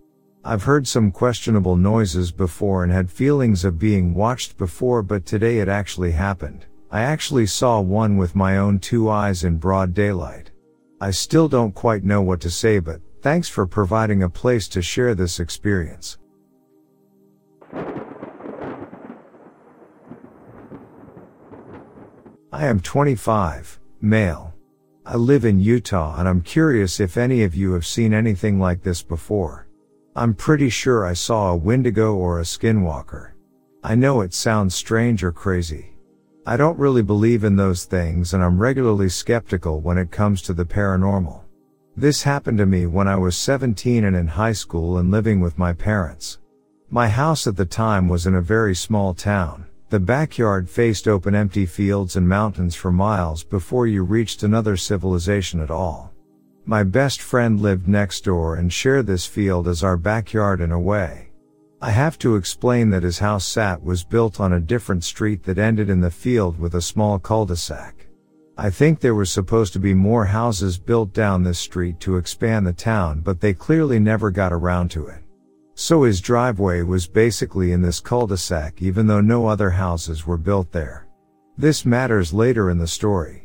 I've heard some questionable noises before and had feelings of being watched before, but today it actually happened. I actually saw one with my own two eyes in broad daylight. I still don't quite know what to say, but thanks for providing a place to share this experience. I am 25, male. I live in Utah and I'm curious if any of you have seen anything like this before. I'm pretty sure I saw a Wendigo or a Skinwalker. I know it sounds strange or crazy. I don't really believe in those things and I'm regularly skeptical when it comes to the paranormal. This happened to me when I was 17 and in high school and living with my parents. My house at the time was in a very small town. The backyard faced open empty fields and mountains for miles before you reached another civilization at all. My best friend lived next door and shared this field as our backyard in a way. I have to explain that his house sat was built on a different street that ended in the field with a small cul-de-sac. I think there was supposed to be more houses built down this street to expand the town but they clearly never got around to it. So his driveway was basically in this cul-de-sac even though no other houses were built there. This matters later in the story.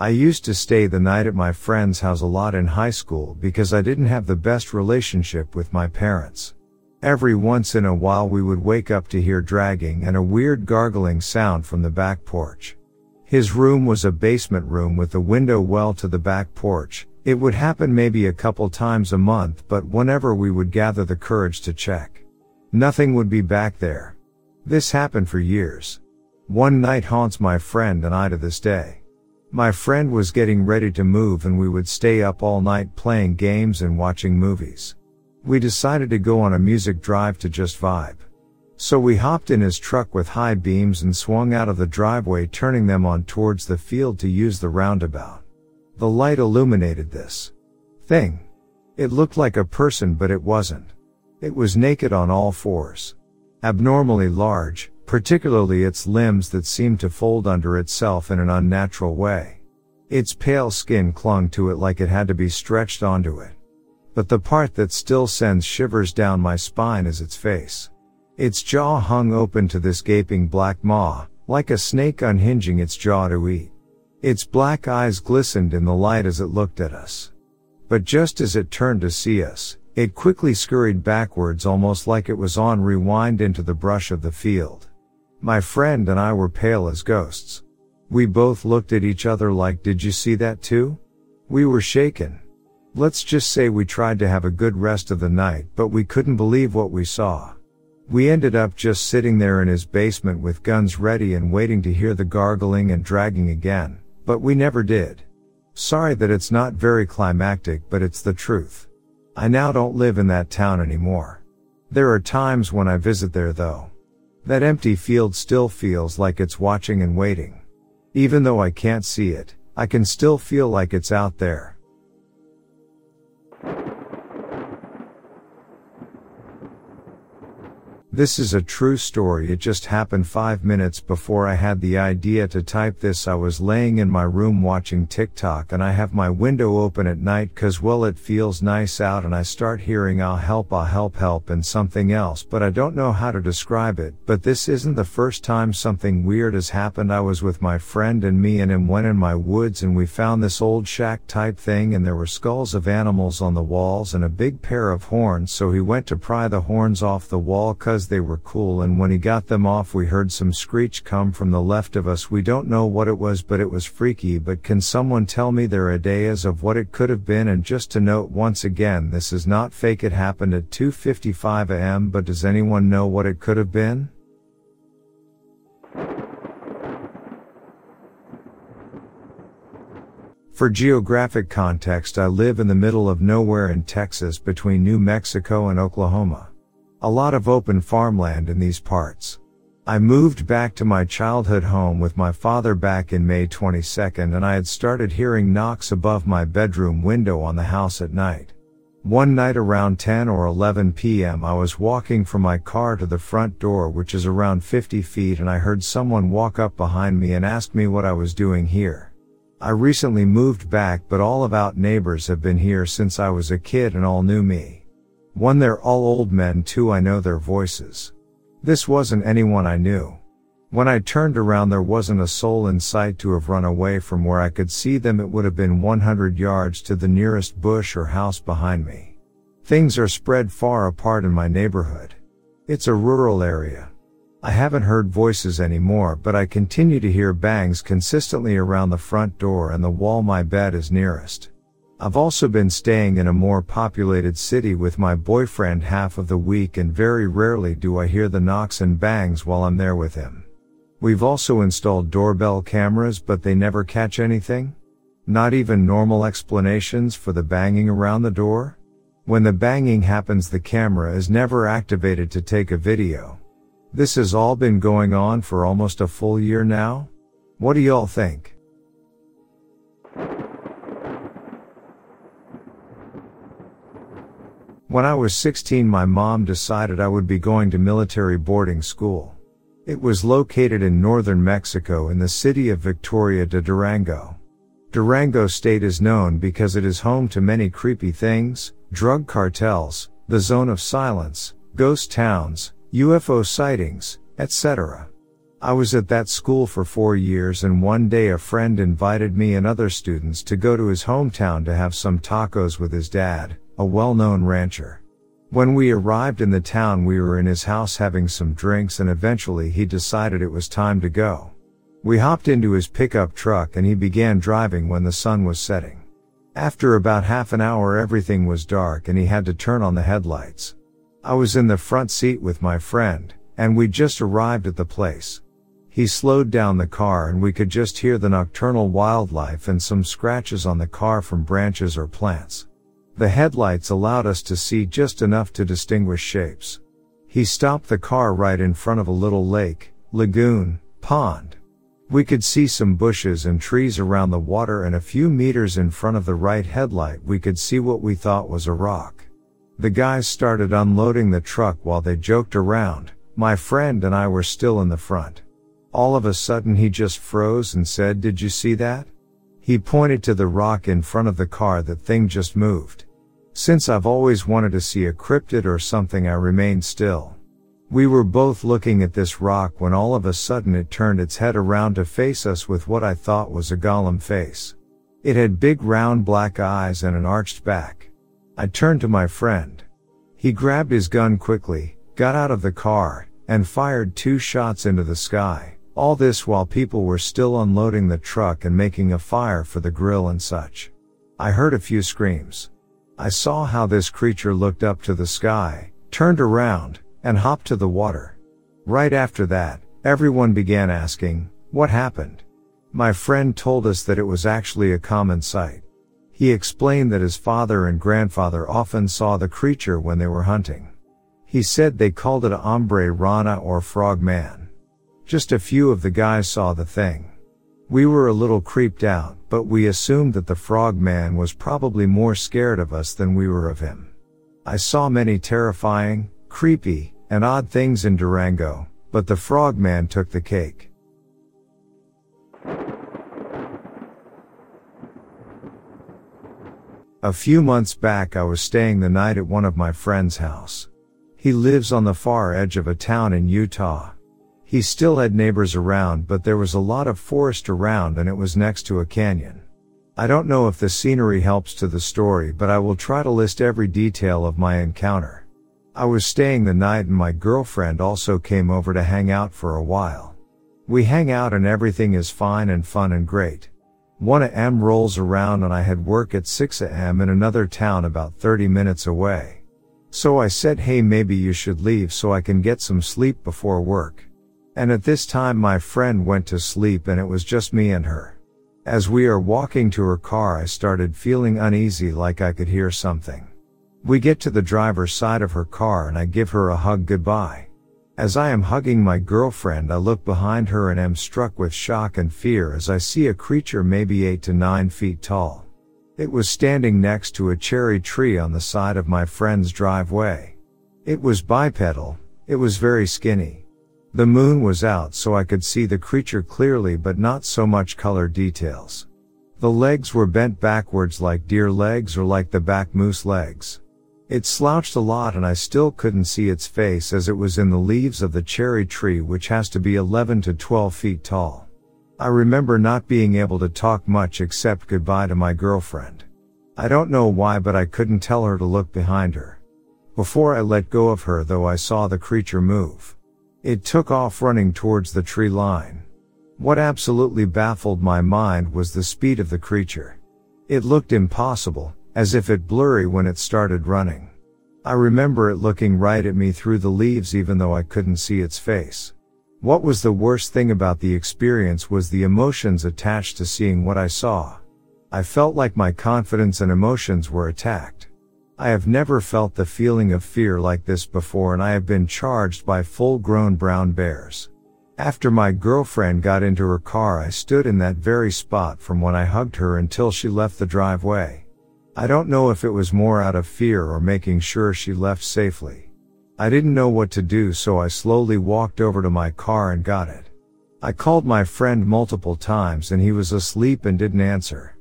I used to stay the night at my friend's house a lot in high school because I didn't have the best relationship with my parents. Every once in a while we would wake up to hear dragging and a weird gargling sound from the back porch. His room was a basement room with the window well to the back porch, it would happen maybe a couple times a month, but whenever we would gather the courage to check, nothing would be back there. This happened for years. One night haunts my friend and I to this day. My friend was getting ready to move and we would stay up all night playing games and watching movies. We decided to go on a music drive to just vibe. So we hopped in his truck with high beams and swung out of the driveway turning them on towards the field to use the roundabout. The light illuminated this thing. It looked like a person but it wasn't. It was naked on all fours. Abnormally large, particularly its limbs that seemed to fold under itself in an unnatural way. Its pale skin clung to it like it had to be stretched onto it. But the part that still sends shivers down my spine is its face. Its jaw hung open to this gaping black maw, like a snake unhinging its jaw to eat. Its black eyes glistened in the light as it looked at us. But just as it turned to see us, it quickly scurried backwards almost like it was on rewind into the brush of the field. My friend and I were pale as ghosts. We both looked at each other like, did you see that too? We were shaken. Let's just say we tried to have a good rest of the night, but we couldn't believe what we saw. We ended up just sitting there in his basement with guns ready and waiting to hear the gargling and dragging again. But we never did. Sorry that it's not very climactic, but it's the truth. I now don't live in that town anymore. There are times when I visit there though. That empty field still feels like it's watching and waiting. Even though I can't see it, I can still feel like it's out there. This is a true story. It just happened five minutes before I had the idea to type this. I was laying in my room watching TikTok and I have my window open at night cause well it feels nice out and I start hearing I'll help, I'll help, help and something else, but I don't know how to describe it. But this isn't the first time something weird has happened. I was with my friend and me and him went in my woods and we found this old shack type thing and there were skulls of animals on the walls and a big pair of horns. So he went to pry the horns off the wall cause they were cool and when he got them off we heard some screech come from the left of us. We don't know what it was but it was freaky but can someone tell me their ideas of what it could have been and just to note once again this is not fake it happened at 2.55 am but does anyone know what it could have been? For geographic context, I live in the middle of nowhere in Texas between New Mexico and Oklahoma. A lot of open farmland in these parts. I moved back to my childhood home with my father back in May 22nd and I had started hearing knocks above my bedroom window on the house at night. One night around 10 or 11 p.m. I was walking from my car to the front door which is around 50 feet and I heard someone walk up behind me and ask me what I was doing here. I recently moved back but all of out neighbors have been here since I was a kid and all knew me. One, they're all old men. Two, I know their voices. This wasn't anyone I knew. When I turned around, there wasn't a soul in sight to have run away from where I could see them. It would have been 100 yards to the nearest bush or house behind me. Things are spread far apart in my neighborhood. It's a rural area. I haven't heard voices anymore, but I continue to hear bangs consistently around the front door and the wall my bed is nearest. I've also been staying in a more populated city with my boyfriend half of the week and very rarely do I hear the knocks and bangs while I'm there with him. We've also installed doorbell cameras but they never catch anything. Not even normal explanations for the banging around the door. When the banging happens the camera is never activated to take a video. This has all been going on for almost a full year now. What do y'all think? When I was 16 my mom decided I would be going to military boarding school. It was located in northern Mexico in the city of Victoria de Durango. Durango state is known because it is home to many creepy things, drug cartels, the zone of silence, ghost towns, UFO sightings, etc. I was at that school for four years and one day a friend invited me and other students to go to his hometown to have some tacos with his dad, a well-known rancher. When we arrived in the town we were in his house having some drinks and eventually he decided it was time to go. We hopped into his pickup truck and he began driving when the sun was setting. After about half an hour everything was dark and he had to turn on the headlights. I was in the front seat with my friend, and we just arrived at the place. He slowed down the car and we could just hear the nocturnal wildlife and some scratches on the car from branches or plants. The headlights allowed us to see just enough to distinguish shapes. He stopped the car right in front of a little lake, lagoon, pond. We could see some bushes and trees around the water and a few meters in front of the right headlight we could see what we thought was a rock. The guys started unloading the truck while they joked around. My friend and I were still in the front. All of a sudden he just froze and said, did you see that? He pointed to the rock in front of the car that thing just moved. Since I've always wanted to see a cryptid or something I remained still. We were both looking at this rock when all of a sudden it turned its head around to face us with what I thought was a Gollum face. It had big round black eyes and an arched back. I turned to my friend. He grabbed his gun quickly, got out of the car, and fired two shots into the sky. All this while people were still unloading the truck and making a fire for the grill and such. I heard a few screams. I saw how this creature looked up to the sky, turned around, and hopped to the water. Right after that, everyone began asking, what happened? My friend told us that it was actually a common sight. He explained that his father and grandfather often saw the creature when they were hunting. He said they called it a hombre rana or frog man. Just a few of the guys saw the thing. We were a little creeped out, but we assumed that the frog man was probably more scared of us than we were of him. I saw many terrifying, creepy, and odd things in Durango, but the frogman took the cake. A few months back I was staying the night at one of my friend's house. He lives on the far edge of a town in Utah. He still had neighbors around but there was a lot of forest around and it was next to a canyon. I don't know if the scenery helps to the story but I will try to list every detail of my encounter. I was staying the night and my girlfriend also came over to hang out for a while. We hang out and everything is fine and fun and great. 1 am rolls around and I had work at 6 am in another town about 30 minutes away. So I said, hey, maybe you should leave so I can get some sleep before work. And at this time my friend went to sleep and it was just me and her. As we are walking to her car, I started feeling uneasy like I could hear something. We get to the driver's side of her car and I give her a hug goodbye. As I am hugging my girlfriend, I look behind her and am struck with shock and fear as I see a creature maybe 8 to 9 feet tall. It was standing next to a cherry tree on the side of my friend's driveway. It was bipedal, it was very skinny. The moon was out so I could see the creature clearly but not so much color details. The legs were bent backwards like deer legs or like the back moose legs. It slouched a lot and I still couldn't see its face as it was in the leaves of the cherry tree which has to be 11 to 12 feet tall. I remember not being able to talk much except goodbye to my girlfriend. I don't know why but I couldn't tell her to look behind her. Before I let go of her though I saw the creature move. It took off running towards the tree line. What absolutely baffled my mind was the speed of the creature. It looked impossible, as if it blurry when it started running. I remember it looking right at me through the leaves even though I couldn't see its face. What was the worst thing about the experience was the emotions attached to seeing what I saw. I felt like my confidence and emotions were attacked. I have never felt the feeling of fear like this before and I have been charged by full grown brown bears. After my girlfriend got into her car, I stood in that very spot from when I hugged her until she left the driveway. I don't know if it was more out of fear or making sure she left safely. I didn't know what to do so I slowly walked over to my car and got it. I called my friend multiple times and he was asleep and didn't answer.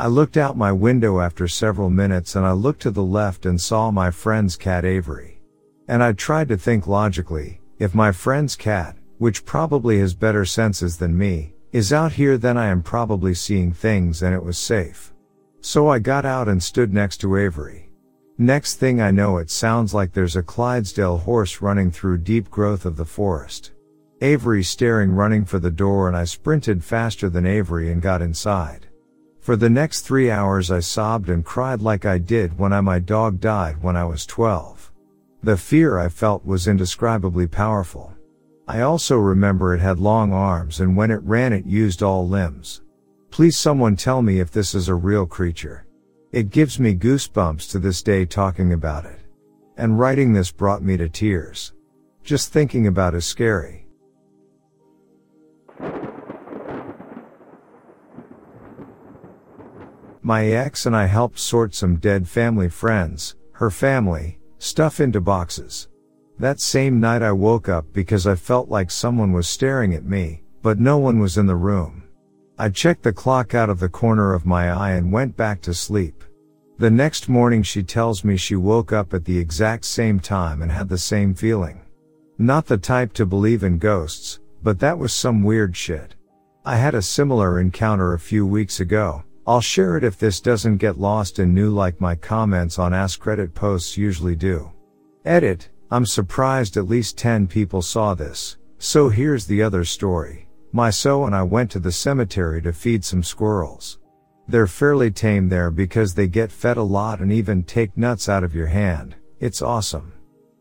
I looked out my window after several minutes and I looked to the left and saw my friend's cat Avery. And I tried to think logically, if my friend's cat, which probably has better senses than me, is out here then I am probably seeing things and it was safe. So I got out and stood next to Avery. Next thing I know it sounds like there's a Clydesdale horse running through deep growth of the forest. Avery staring running for the door and I sprinted faster than Avery and got inside. For the next three hours I sobbed and cried like I did when I my dog died when I was 12. The fear I felt was indescribably powerful. I also remember it had long arms and when it ran it used all limbs. Please someone tell me if this is a real creature. It gives me goosebumps to this day talking about it. And writing this brought me to tears. Just thinking about is scary. My ex and I helped sort some dead family friends, her family, stuff into boxes. That same night I woke up because I felt like someone was staring at me, but no one was in the room. I checked the clock out of the corner of my eye and went back to sleep. The next morning she tells me she woke up at the exact same time and had the same feeling. Not the type to believe in ghosts, but that was some weird shit. I had a similar encounter a few weeks ago. I'll share it if this doesn't get lost in new like my comments on Ask Reddit posts usually do. Edit, I'm surprised at least 10 people saw this. So here's the other story. My so and I went to the cemetery to feed some squirrels. They're fairly tame there because they get fed a lot and even take nuts out of your hand. It's awesome.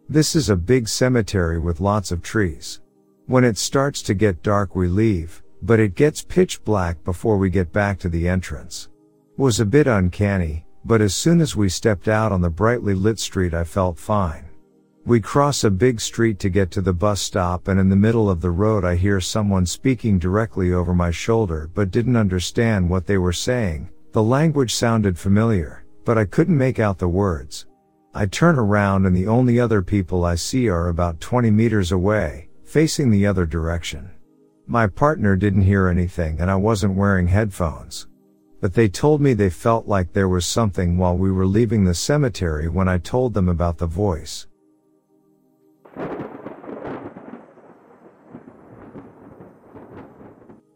This is a big cemetery with lots of trees. When it starts to get dark we leave, but it gets pitch black before we get back to the entrance. Was a bit uncanny, but as soon as we stepped out on the brightly lit street I felt fine. We cross a big street to get to the bus stop and in the middle of the road I hear someone speaking directly over my shoulder but didn't understand what they were saying. The language sounded familiar, but I couldn't make out the words. I turn around and the only other people I see are about 20 meters away, facing the other direction. My partner didn't hear anything and I wasn't wearing headphones. But they told me they felt like there was something while we were leaving the cemetery when I told them about the voice.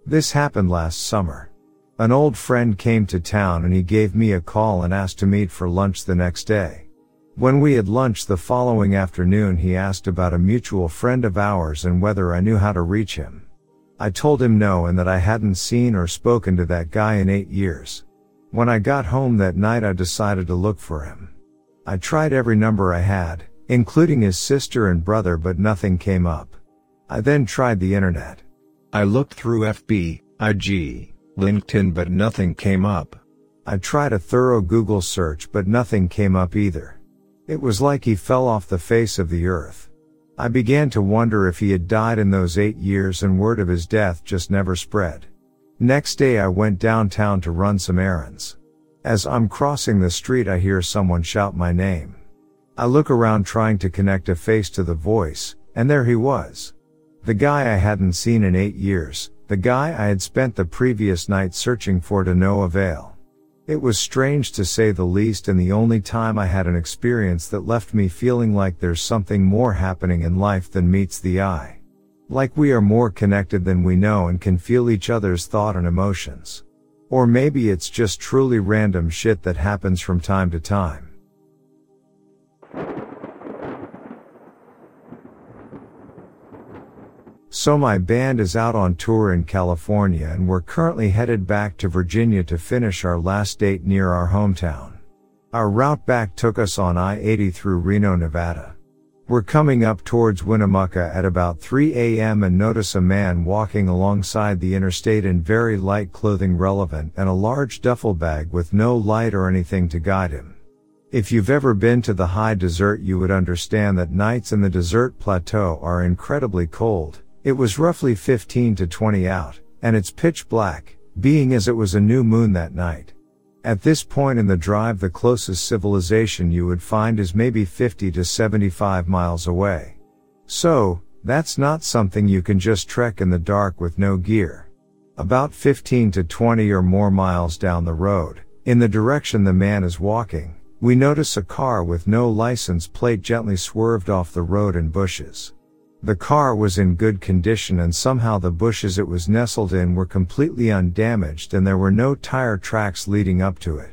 This happened last summer. An old friend came to town and he gave me a call and asked to meet for lunch the next day. When we had lunch the following afternoon, he asked about a mutual friend of ours and whether I knew how to reach him. I told him no and that I hadn't seen or spoken to that guy in eight years. When I got home that night, I decided to look for him. I tried every number I had, including his sister and brother, but nothing came up. I then tried the internet. I looked through FB, IG, LinkedIn, but nothing came up. I tried a thorough Google search, but nothing came up either. It was like he fell off the face of the earth. I began to wonder if he had died in those eight years and word of his death just never spread. Next day I went downtown to run some errands. As I'm crossing the street I hear someone shout my name. I look around trying to connect a face to the voice, and there he was. The guy I hadn't seen in eight years, the guy I had spent the previous night searching for to no avail. It was strange to say the least and the only time I had an experience that left me feeling like there's something more happening in life than meets the eye. Like we are more connected than we know and can feel each other's thought and emotions. Or maybe it's just truly random shit that happens from time to time. So my band is out on tour in California and we're currently headed back to Virginia to finish our last date near our hometown. Our route back took us on I-80 through Reno, Nevada. We're coming up towards Winnemucca at about 3 a.m. and notice a man walking alongside the interstate in very light clothing relevant and a large duffel bag with no light or anything to guide him. If you've ever been to the high desert you would understand that nights in the desert plateau are incredibly cold, it was roughly 15 to 20 out, and it's pitch black, being as it was a new moon that night. At this point in the drive the closest civilization you would find is maybe 50 to 75 miles away. So, that's not something you can just trek in the dark with no gear. About 15 to 20 or more miles down the road, in the direction the man is walking, we notice a car with no license plate gently swerved off the road in bushes. The car was in good condition and somehow the bushes it was nestled in were completely undamaged and there were no tire tracks leading up to it.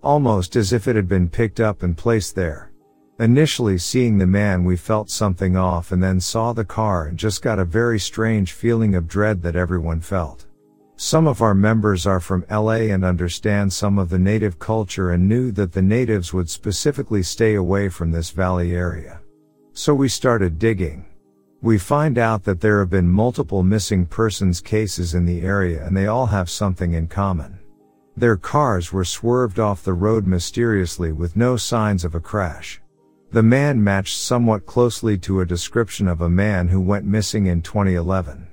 Almost as if it had been picked up and placed there. Initially seeing the man we felt something off and then saw the car and just got a very strange feeling of dread that everyone felt. Some of our members are from LA and understand some of the native culture and knew that the natives would specifically stay away from this valley area. So we started digging. We find out that there have been multiple missing persons cases in the area and they all have something in common. Their cars were swerved off the road mysteriously with no signs of a crash. The man matched somewhat closely to a description of a man who went missing in 2011.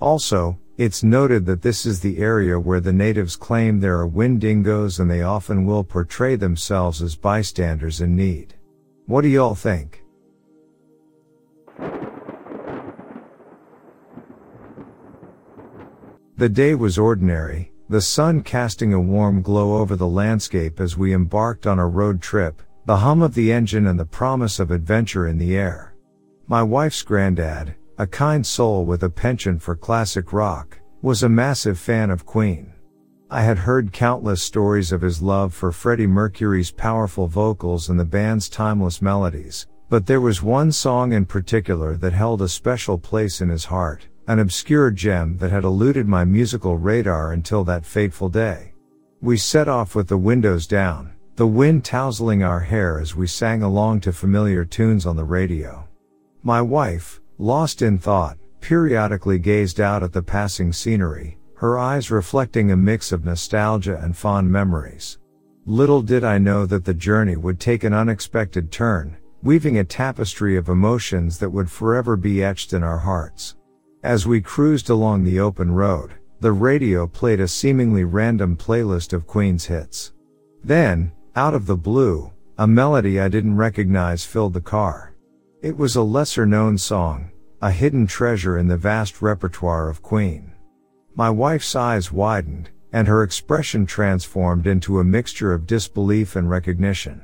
Also, it's noted that this is the area where the natives claim there are Wendigos and they often will portray themselves as bystanders in need. What do y'all think? The day was ordinary, the sun casting a warm glow over the landscape as we embarked on a road trip, the hum of the engine and the promise of adventure in the air. My wife's granddad, a kind soul with a penchant for classic rock, was a massive fan of Queen. I had heard countless stories of his love for Freddie Mercury's powerful vocals and the band's timeless melodies, but there was one song in particular that held a special place in his heart an obscure gem that had eluded my musical radar until that fateful day. We set off with the windows down, the wind tousling our hair as we sang along to familiar tunes on the radio. My wife, lost in thought, periodically gazed out at the passing scenery, her eyes reflecting a mix of nostalgia and fond memories. Little did I know that the journey would take an unexpected turn, weaving a tapestry of emotions that would forever be etched in our hearts. As we cruised along the open road, the radio played a seemingly random playlist of Queen's hits. Then, out of the blue, a melody I didn't recognize filled the car. It was a lesser known song, a hidden treasure in the vast repertoire of Queen. My wife's eyes widened, and her expression transformed into a mixture of disbelief and recognition.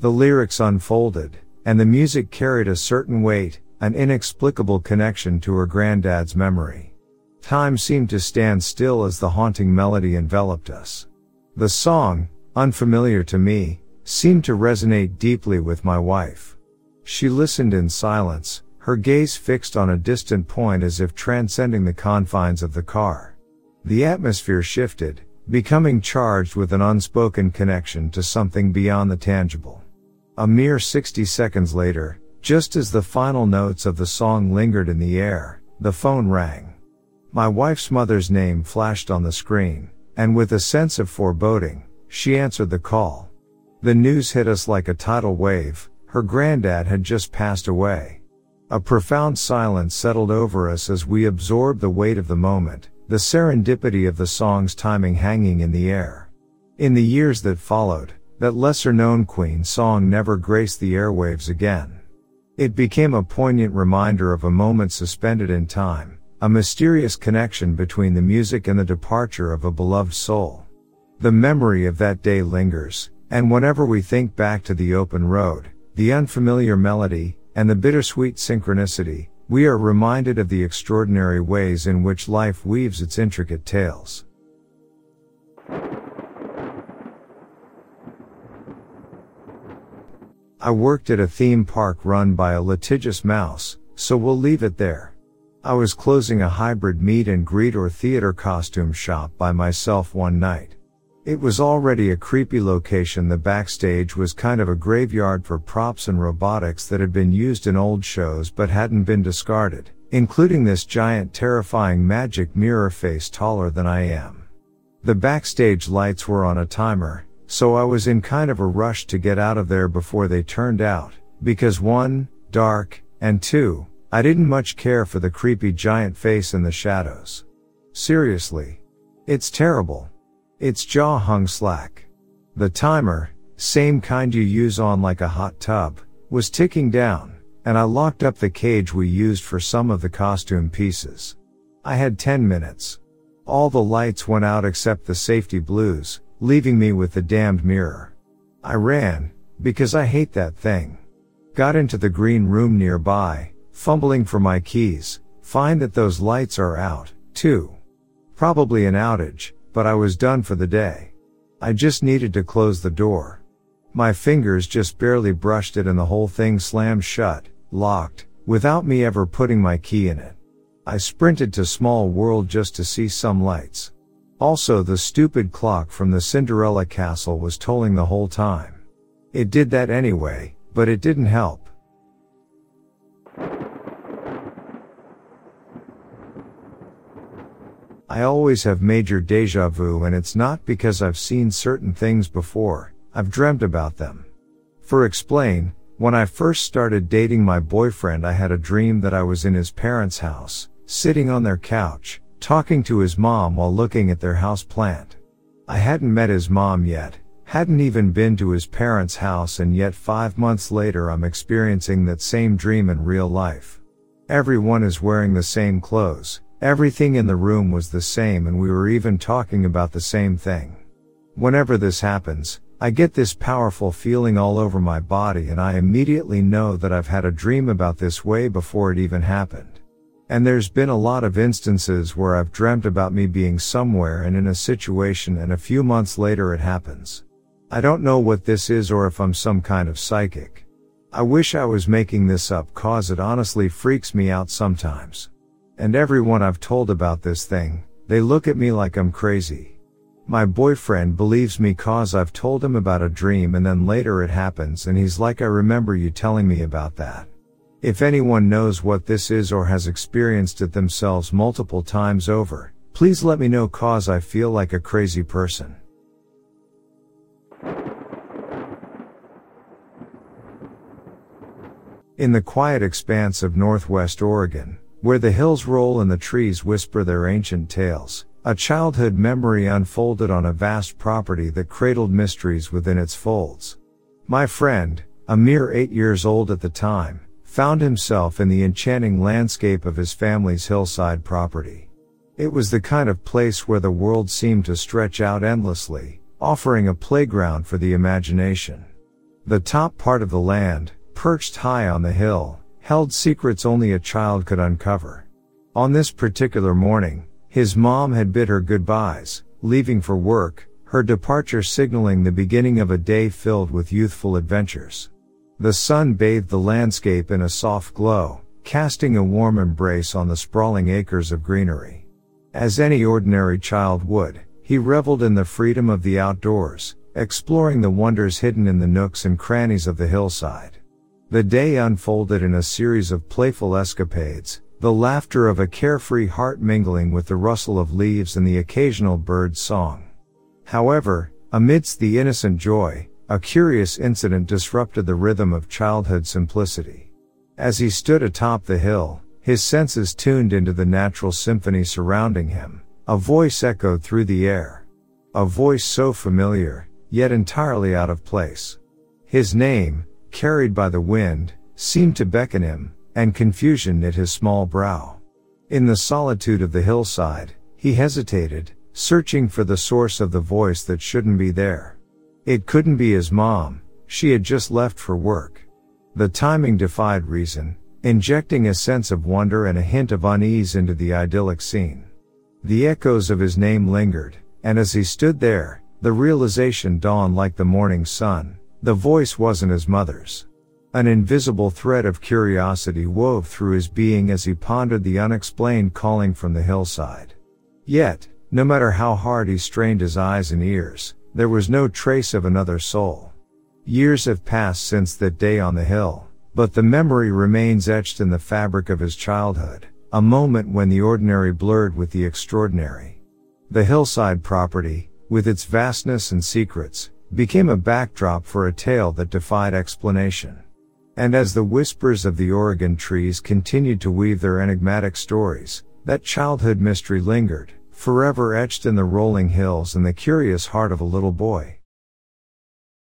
The lyrics unfolded, and the music carried a certain weight, an inexplicable connection to her granddad's memory. Time seemed to stand still as the haunting melody enveloped us. The song, unfamiliar to me, seemed to resonate deeply with my wife. She listened in silence, her gaze fixed on a distant point as if transcending the confines of the car. The atmosphere shifted, becoming charged with an unspoken connection to something beyond the tangible. A mere 60 seconds later, just as the final notes of the song lingered in the air, the phone rang. My wife's mother's name flashed on the screen, and with a sense of foreboding, she answered the call. The news hit us like a tidal wave, her granddad had just passed away. A profound silence settled over us as we absorbed the weight of the moment, the serendipity of the song's timing hanging in the air. In the years that followed, that lesser known Queen song never graced the airwaves again. It became a poignant reminder of a moment suspended in time, a mysterious connection between the music and the departure of a beloved soul. The memory of that day lingers, and whenever we think back to the open road, the unfamiliar melody, and the bittersweet synchronicity, we are reminded of the extraordinary ways in which life weaves its intricate tales. I worked at a theme park run by a litigious mouse, so we'll leave it there. I was closing a hybrid meet and greet or theater costume shop by myself one night. It was already a creepy location. The backstage was kind of a graveyard for props and robotics that had been used in old shows but hadn't been discarded, including this giant terrifying magic mirror face taller than I am. The backstage lights were on a timer, so I was in kind of a rush to get out of there before they turned out, because one, dark, and two, I didn't much care for the creepy giant face in the shadows. Seriously. It's terrible. Its jaw hung slack. The timer, same kind you use on like a hot tub, was ticking down, and I locked up the cage we used for some of the costume pieces. I had 10 minutes. All the lights went out except the safety blues, leaving me with the damned mirror. I ran, because I hate that thing. Got into the green room nearby, fumbling for my keys, find that those lights are out, too. Probably an outage, but I was done for the day. I just needed to close the door. My fingers just barely brushed it and the whole thing slammed shut, locked, without me ever putting my key in it. I sprinted to Small World just to see some lights. Also the stupid clock from the Cinderella castle was tolling the whole time. It did that anyway, but it didn't help. I always have major deja vu and it's not because I've seen certain things before, I've dreamt about them. For explain, when I first started dating my boyfriend I had a dream that I was in his parents' house, sitting on their couch, talking to his mom while looking at their house plant. I hadn't met his mom yet, hadn't even been to his parents' house and yet five months later I'm experiencing that same dream in real life. Everyone is wearing the same clothes, everything in the room was the same and we were even talking about the same thing. Whenever this happens, I get this powerful feeling all over my body and I immediately know that I've had a dream about this way before it even happened. And there's been a lot of instances where I've dreamt about me being somewhere and in a situation and a few months later it happens. I don't know what this is or if I'm some kind of psychic. I wish I was making this up cause it honestly freaks me out sometimes. And everyone I've told about this thing, they look at me like I'm crazy. My boyfriend believes me cause I've told him about a dream and then later it happens and he's like I remember you telling me about that. If anyone knows what this is or has experienced it themselves multiple times over, please let me know cause I feel like a crazy person. In the quiet expanse of Northwest Oregon, where the hills roll and the trees whisper their ancient tales, a childhood memory unfolded on a vast property that cradled mysteries within its folds. My friend, a mere eight years old at the time, found himself in the enchanting landscape of his family's hillside property. It was the kind of place where the world seemed to stretch out endlessly, offering a playground for the imagination. The top part of the land, perched high on the hill, held secrets only a child could uncover. On this particular morning, his mom had bid her goodbyes, leaving for work, her departure signaling the beginning of a day filled with youthful adventures. The sun bathed the landscape in a soft glow, casting a warm embrace on the sprawling acres of greenery. As any ordinary child would, he reveled in the freedom of the outdoors, exploring the wonders hidden in the nooks and crannies of the hillside. The day unfolded in a series of playful escapades, the laughter of a carefree heart mingling with the rustle of leaves and the occasional bird's song. However, amidst the innocent joy, a curious incident disrupted the rhythm of childhood simplicity. As he stood atop the hill, his senses tuned into the natural symphony surrounding him, a voice echoed through the air. A voice so familiar, yet entirely out of place. His name, carried by the wind, seemed to beckon him, and confusion knit his small brow. In the solitude of the hillside, he hesitated, searching for the source of the voice that shouldn't be there. It couldn't be his mom, she had just left for work. The timing defied reason, injecting a sense of wonder and a hint of unease into the idyllic scene. The echoes of his name lingered, and as he stood there, the realization dawned like the morning sun. The voice wasn't his mother's. An invisible thread of curiosity wove through his being as he pondered the unexplained calling from the hillside. Yet, no matter how hard he strained his eyes and ears, there was no trace of another soul. Years have passed since that day on the hill, but the memory remains etched in the fabric of his childhood, a moment when the ordinary blurred with the extraordinary. The hillside property, with its vastness and secrets, became a backdrop for a tale that defied explanation. And as the whispers of the Oregon trees continued to weave their enigmatic stories, that childhood mystery lingered, forever etched in the rolling hills and the curious heart of a little boy.